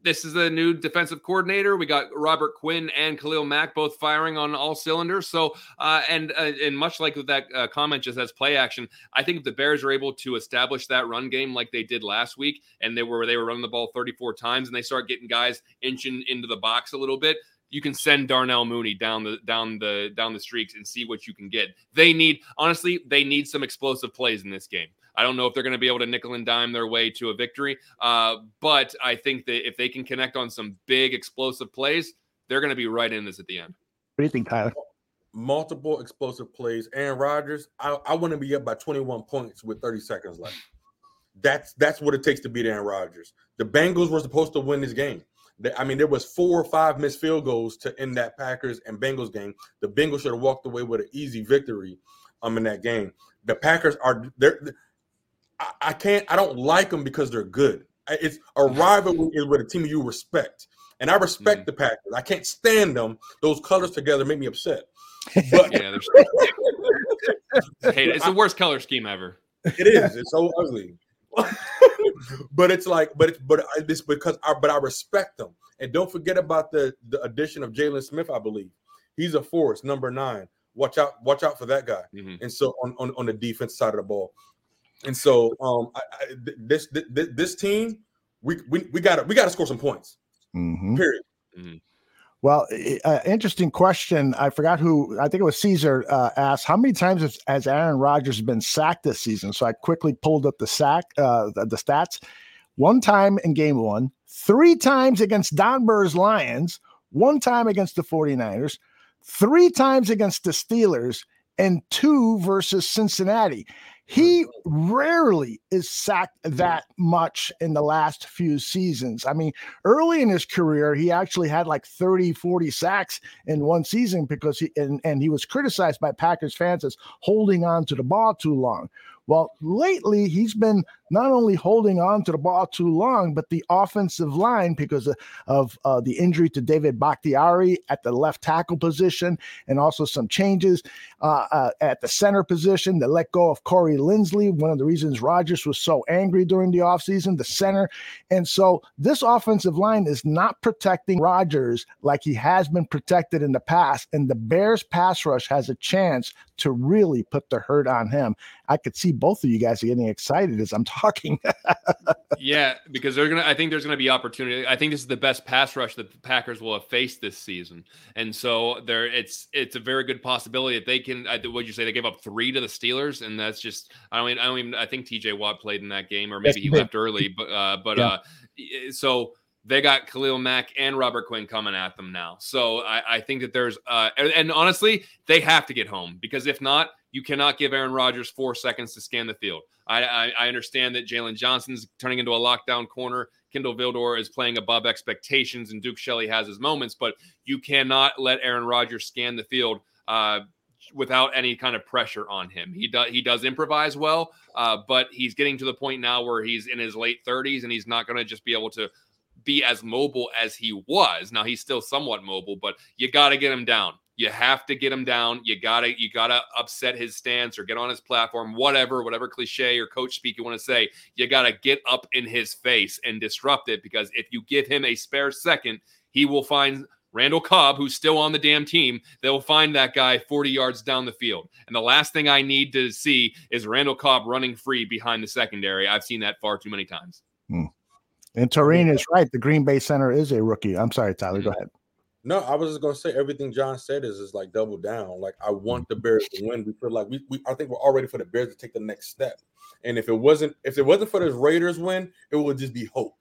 this is a new defensive coordinator. We got Robert Quinn and Khalil Mack both firing on all cylinders. So, uh, and uh, and much like that uh, comment just as play action, I think if the Bears are able to establish that run game like they did last week, and they were they were running the ball 34 times, and they start getting guys inching into the box a little bit, you can send Darnell Mooney down the down the down the streaks and see what you can get. They need honestly, they need some explosive plays in this game. I don't know if they're going to be able to nickel and dime their way to a victory, uh, but I think that if they can connect on some big explosive plays, they're going to be right in this at the end. What do you think, Tyler? Multiple explosive plays. Aaron Rodgers, I, I want to be up by 21 points with 30 seconds left. That's that's what it takes to beat Aaron Rodgers. The Bengals were supposed to win this game. I mean, there was four or five missed field goals to end that Packers and Bengals game. The Bengals should have walked away with an easy victory um in that game. The Packers are they're I, I can't I don't like them because they're good. It's a rivalry is with a team you respect. And I respect mm-hmm. the Packers. I can't stand them. Those colors together make me upset. But yeah, hey, it's the worst color scheme ever. It is. It's so ugly. but it's like, but it's but it's because I but I respect them. And don't forget about the the addition of Jaylon Smith. I believe he's a force, number nine. Watch out, watch out for that guy. Mm-hmm. And so on, on on the defense side of the ball. And so um I, I, this, this this team we we we got to we got to score some points. Mm-hmm. Period. Mm-hmm. Well, uh, interesting question. I forgot who. I think it was Caesar uh, asked how many times has, has, Aaron Rodgers been sacked this season. So I quickly pulled up the sack, uh, the, the, stats. One time in game one, three times against Don Burr's Lions, one time against the 49ers, three times against the Steelers, and two versus Cincinnati. He hmm. rarely is sacked that much in the last few seasons. I mean, early in his career, he actually had like 30, 40 sacks in one season because he and, and he was criticized by Packers fans as holding on to the ball too long. Well, lately he's been not only holding on to the ball too long, but the offensive line because of, of uh, the injury to David Bakhtiari at the left tackle position, and also some changes uh, uh, at the center position. They let go of Corey Linsley, one of the reasons Rodgers was so angry during the offseason, the center. And so this offensive line is not protecting Rodgers like he has been protected in the past. And the Bears pass rush has a chance to really put the hurt on him. I could see both of you guys getting excited as I'm talking. yeah, because they're gonna. I think there's gonna be opportunity. I think this is the best pass rush that the Packers will have faced this season, and so there, it's it's a very good possibility that they can. What would you say? They gave up three to the Steelers, and that's just. I don't. Even, I don't even. I think T.J. Watt played in that game, or maybe he left early. But uh, but yeah. uh, so they got Khalil Mack and Robert Quinn coming at them now. So I, I think that there's uh, and, and honestly, they have to get home because if not, you cannot give Aaron Rodgers four seconds to scan the field. I, I, I understand that Jaylon Johnson's turning into a lockdown corner. Kindle Vildor is playing above expectations, and Duke Shelley has his moments, but you cannot let Aaron Rodgers scan the field uh, without any kind of pressure on him. He does he does improvise well, uh, but he's getting to the point now where he's in his late 30s, and he's not going to just be able to be as mobile as he was. Now he's still somewhat mobile, but you got to get him down. You have to get him down. You gotta you gotta upset his stance or get on his platform, whatever, whatever cliche or coach speak you want to say. You gotta get up in his face and disrupt it because if you give him a spare second, he will find Randall Cobb, who's still on the damn team, they'll find that guy 40 yards down the field. And the last thing I need to see is Randall Cobb running free behind the secondary. I've seen that far too many times. Hmm. And Toreen is right. The Green Bay center is a rookie. I'm sorry, Tyler. Mm-hmm. Go ahead. No, I was just gonna say everything John said is is like double down. Like I want the Bears to win. We feel like we, we I think we're all ready for the Bears to take the next step. And if it wasn't if it wasn't for this Raiders win, it would just be hope.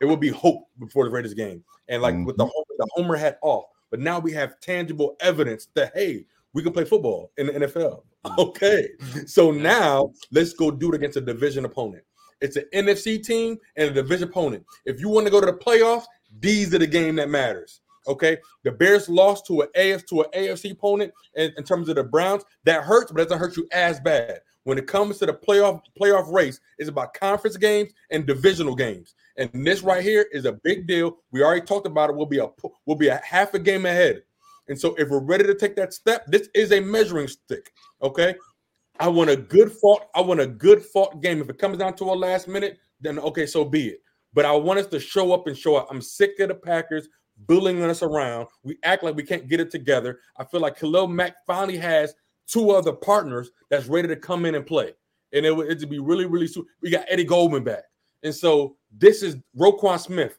It would be hope before the Raiders game. And like mm-hmm. with the mm-hmm. homer, the homer hat off. But now we have tangible evidence that hey, we can play football in the NFL. Okay. So now let's go do it against a division opponent. It's an NFC team and a division opponent. If you want to go to the playoffs, these are the game that matters. Okay, the Bears lost to an AF to an AFC opponent in, in terms of the Browns. That hurts, but it doesn't hurt you as bad. When it comes to the playoff playoff race, it's about conference games and divisional games. And this right here is a big deal. We already talked about it. We'll be a we'll be a half a game ahead. And so if we're ready to take that step, this is a measuring stick. Okay. I want a good fought, I want a good fought game. If it comes down to a last minute, then okay, so be it. But I want us to show up and show up. I'm sick of the Packers bullying us around. We act like we can't get it together. I feel like Khalil Mack finally has two other partners that's ready to come in and play. And it would it'd be really, really soon. We got Eddie Goldman back. And so this is Roquan Smith.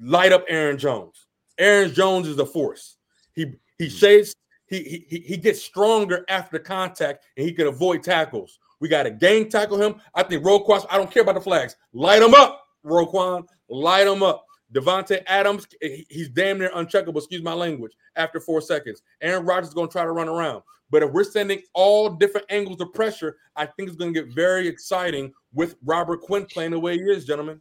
Light up Aaron Jones. Aaron Jones is the force. He he hmm. shades, he he he gets stronger after contact and he can avoid tackles. We got to gang tackle him. I think Roquan, I don't care about the flags. Light him up, Roquan. Light him up. Davante Adams, he's damn near uncheckable. Excuse my language. After four seconds, Aaron Rodgers is going to try to run around. But if we're sending all different angles of pressure, I think it's going to get very exciting with Robert Quinn playing the way he is, gentlemen.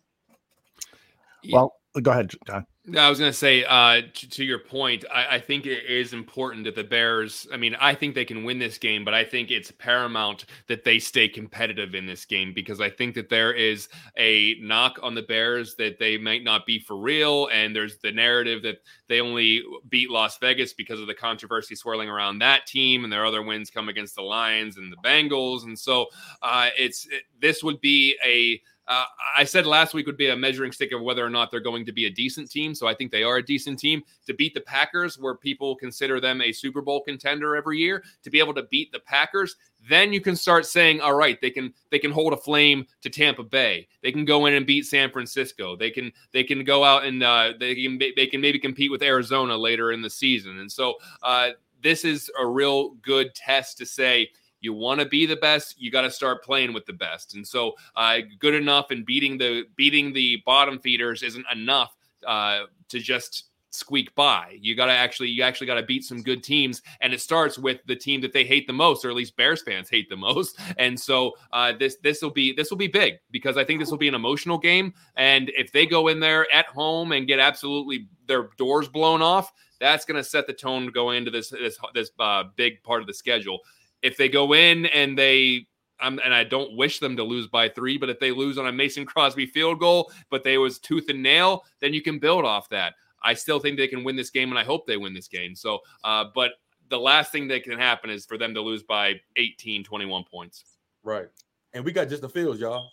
Well, go ahead, John. I was going to say, uh, to, to, your point, I, I, think it is important that the Bears. I mean, I think they can win this game, but I think it's paramount that they stay competitive in this game because I think that there is a knock on the Bears that they might not be for real, and there's the narrative that they only beat Las Vegas because of the controversy swirling around that team, and their other wins come against the Lions and the Bengals, and so uh, it's it, this would be a uh, I said last week would be a measuring stick of whether or not they're going to be a decent team. So I think they are a decent team to beat the Packers, where people consider them a Super Bowl contender every year. To be able to beat the Packers, then you can start saying, all right, they can they can hold a flame to Tampa Bay. They can go in and beat San Francisco. They can they can go out and uh, they can they can maybe compete with Arizona later in the season. And so uh, this is a real good test to say you want to be the best you got to start playing with the best. And so uh, good enough and beating the beating the bottom feeders isn't enough uh, to just squeak by. You got to actually you actually got to beat some good teams and it starts with the team that they hate the most or at least bears fans hate the most. And so uh, this this will be this will be big because i think this will be an emotional game and if they go in there at home and get absolutely their doors blown off that's going to set the tone going into this this this uh, big part of the schedule if they go in and they um, and I don't wish them to lose by three, but if they lose on a Mason Crosby field goal, but they was tooth and nail, then you can build off that. I still think they can win this game, and I hope they win this game. So, uh, but the last thing that can happen is for them to lose by 18, 21 points. Right. And we got just the fields, y'all.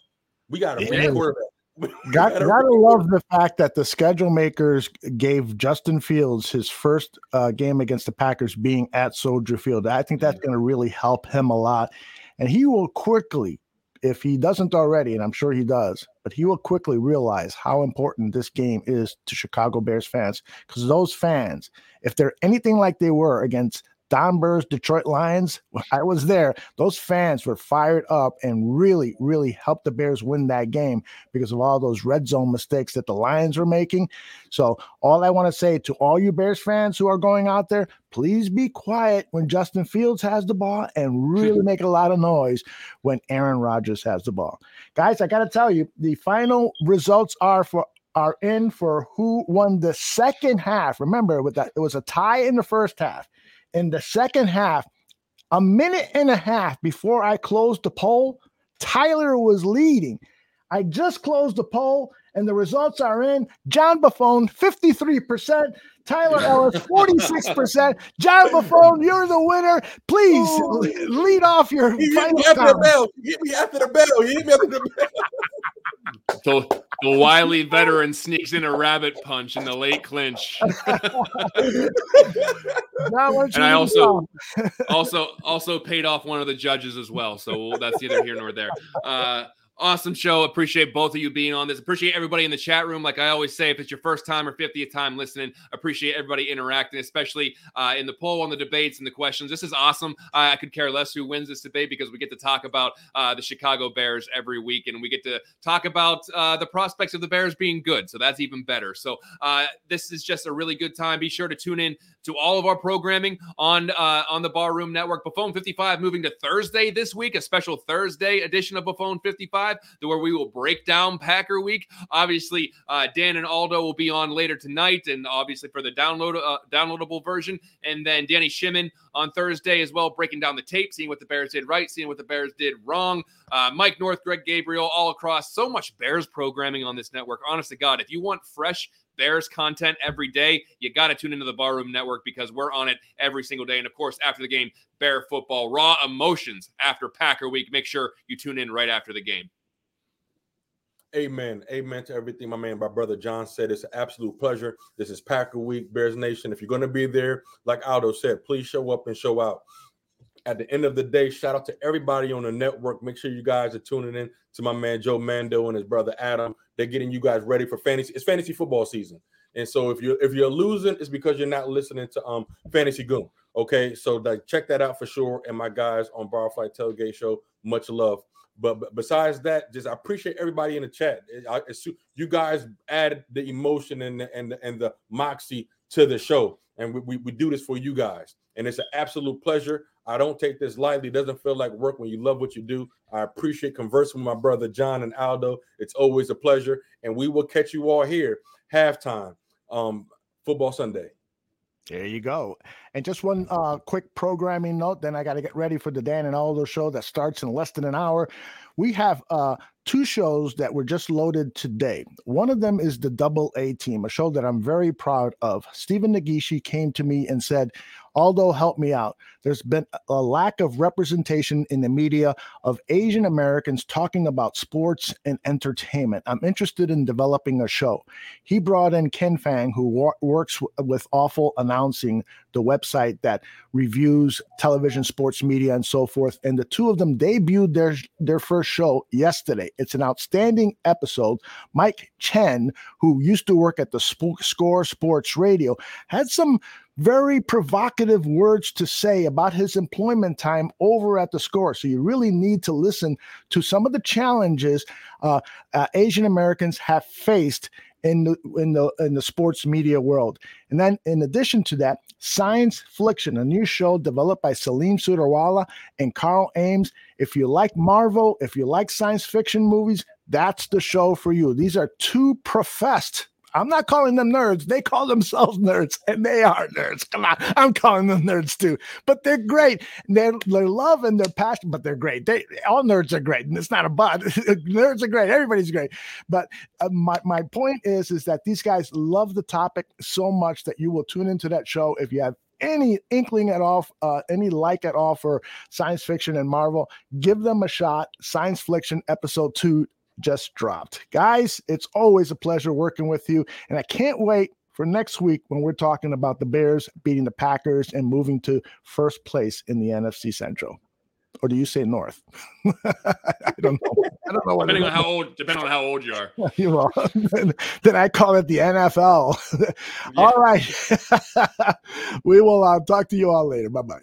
We got a yeah. quarterback. Got, gotta love the fact that the schedule makers gave Justin Fields his first uh, game against the Packers being at Soldier Field. I think that's mm-hmm. going to really help him a lot. And he will quickly, if he doesn't already, and I'm sure he does, but he will quickly realize how important this game is to Chicago Bears fans. Because those fans, if they're anything like they were against Don Burr's Detroit Lions, I was there. Those fans were fired up and really, really helped the Bears win that game because of all those red zone mistakes that the Lions were making. So, all I want to say to all you Bears fans who are going out there, please be quiet when Justin Fields has the ball and really make a lot of noise when Aaron Rodgers has the ball. Guys, I got to tell you, the final results are for are in for who won the second half. Remember, with that, it was a tie in the first half in the second half, a minute and a half before I closed the poll, Tyler was leading. I just closed the poll and the results are in. John Buffone, 53%. Tyler Ellis, 46%. John Buffone, you're the winner. Please oh, lead off your final hit me after the bell. Hit me after the bell. Hit me after the bell. the, the wily veteran sneaks in a rabbit punch in the late clinch. and I also also also paid off one of the judges as well. So that's neither here nor there. Uh, Awesome show. Appreciate both of you being on this. Appreciate everybody in the chat room. Like I always say, if it's your first time or 50th time listening, appreciate everybody interacting, especially uh, in the poll, on the debates, and the questions. This is awesome. I could care less who wins this debate because we get to talk about uh, the Chicago Bears every week, and we get to talk about uh, the prospects of the Bears being good. So that's even better. So uh, this is just a really good time. Be sure to tune in to all of our programming on uh, on the Barroom Network. Buffone 55 moving to Thursday this week, a special Thursday edition of Buffone 55 where we will break down Packer Week. Obviously, uh, Dan and Aldo will be on later tonight, and obviously for the download uh, downloadable version, and then Danny Shimon on Thursday as well, breaking down the tape, seeing what the Bears did right, seeing what the Bears did wrong. Uh, Mike North, Greg Gabriel, all across. So much Bears programming on this network. Honest to God, if you want fresh Bears content every day, you got to tune into the Barroom Network because we're on it every single day. And of course, after the game, Bear football, raw emotions after Packer week. Make sure you tune in right after the game. Amen. Amen to everything my man, my brother John said. It's an absolute pleasure. This is Packer Week, Bears Nation. If you're going to be there, like Aldo said, please show up and show out. At the end of the day, shout out to everybody on the network. Make sure you guys are tuning in to my man Joe Mando and his brother Adam. They're getting you guys ready for fantasy. It's fantasy football season. And so if you're if you're losing, it's because you're not listening to um Fantasy Goon. Okay, so like check that out for sure. And my guys on Barfly Tailgate Show, much love. But, but besides that, just I appreciate everybody in the chat. I, you guys added the emotion and the, and the, and the moxie to the show, and we, we, we do this for you guys, and it's an absolute pleasure. I don't take this lightly. It doesn't feel like work when you love what you do. I appreciate conversing with my brother John and Aldo. It's always a pleasure, and we will catch you all here halftime, um, football Sunday. There you go. And just one uh, quick programming note, then I got to get ready for the Dan and Aldo show that starts in less than an hour. We have uh, two shows that were just loaded today. One of them is the Double A Team, a show that I'm very proud of. Stephen Nagishi came to me and said, Aldo, help me out. There's been a lack of representation in the media of Asian Americans talking about sports and entertainment. I'm interested in developing a show. He brought in Ken Fang, who wor- works w- with Awful Announcing, the website that reviews television, sports media, and so forth. And the two of them debuted their, their first show yesterday. It's an outstanding episode. Mike Chen, who used to work at the Sp- Score Sports Radio, had some very provocative words to say about his employment time over at the score. So you really need to listen to some of the challenges uh, uh, Asian Americans have faced in the in the in the sports media world. And then in addition to that, Science Fliction, a new show developed by Salim Sudarwala and Carl Ames. If you like Marvel, if you like science fiction movies, that's the show for you. These are two professed I'm not calling them nerds. They call themselves nerds, and they are nerds. Come on, I'm calling them nerds too. But they're great. They're they're love and they're passion, but they're great. They all nerds are great, and it's not a but. nerds are great. Everybody's great. But uh, my my point is is that these guys love the topic so much that you will tune into that show if you have any inkling at all, uh, any like at all for science fiction and Marvel, give them a shot. Science Fiction episode two just dropped. Guys, it's always a pleasure working with you. And I can't wait for next week when we're talking about the Bears beating the Packers and moving to first place in the NFC Central. Or do you say North? I don't know. I don't know. Depending on how old, depending on how old you are. you are. then, I call it the NFL. all right. we will uh, talk to you all later. Bye bye.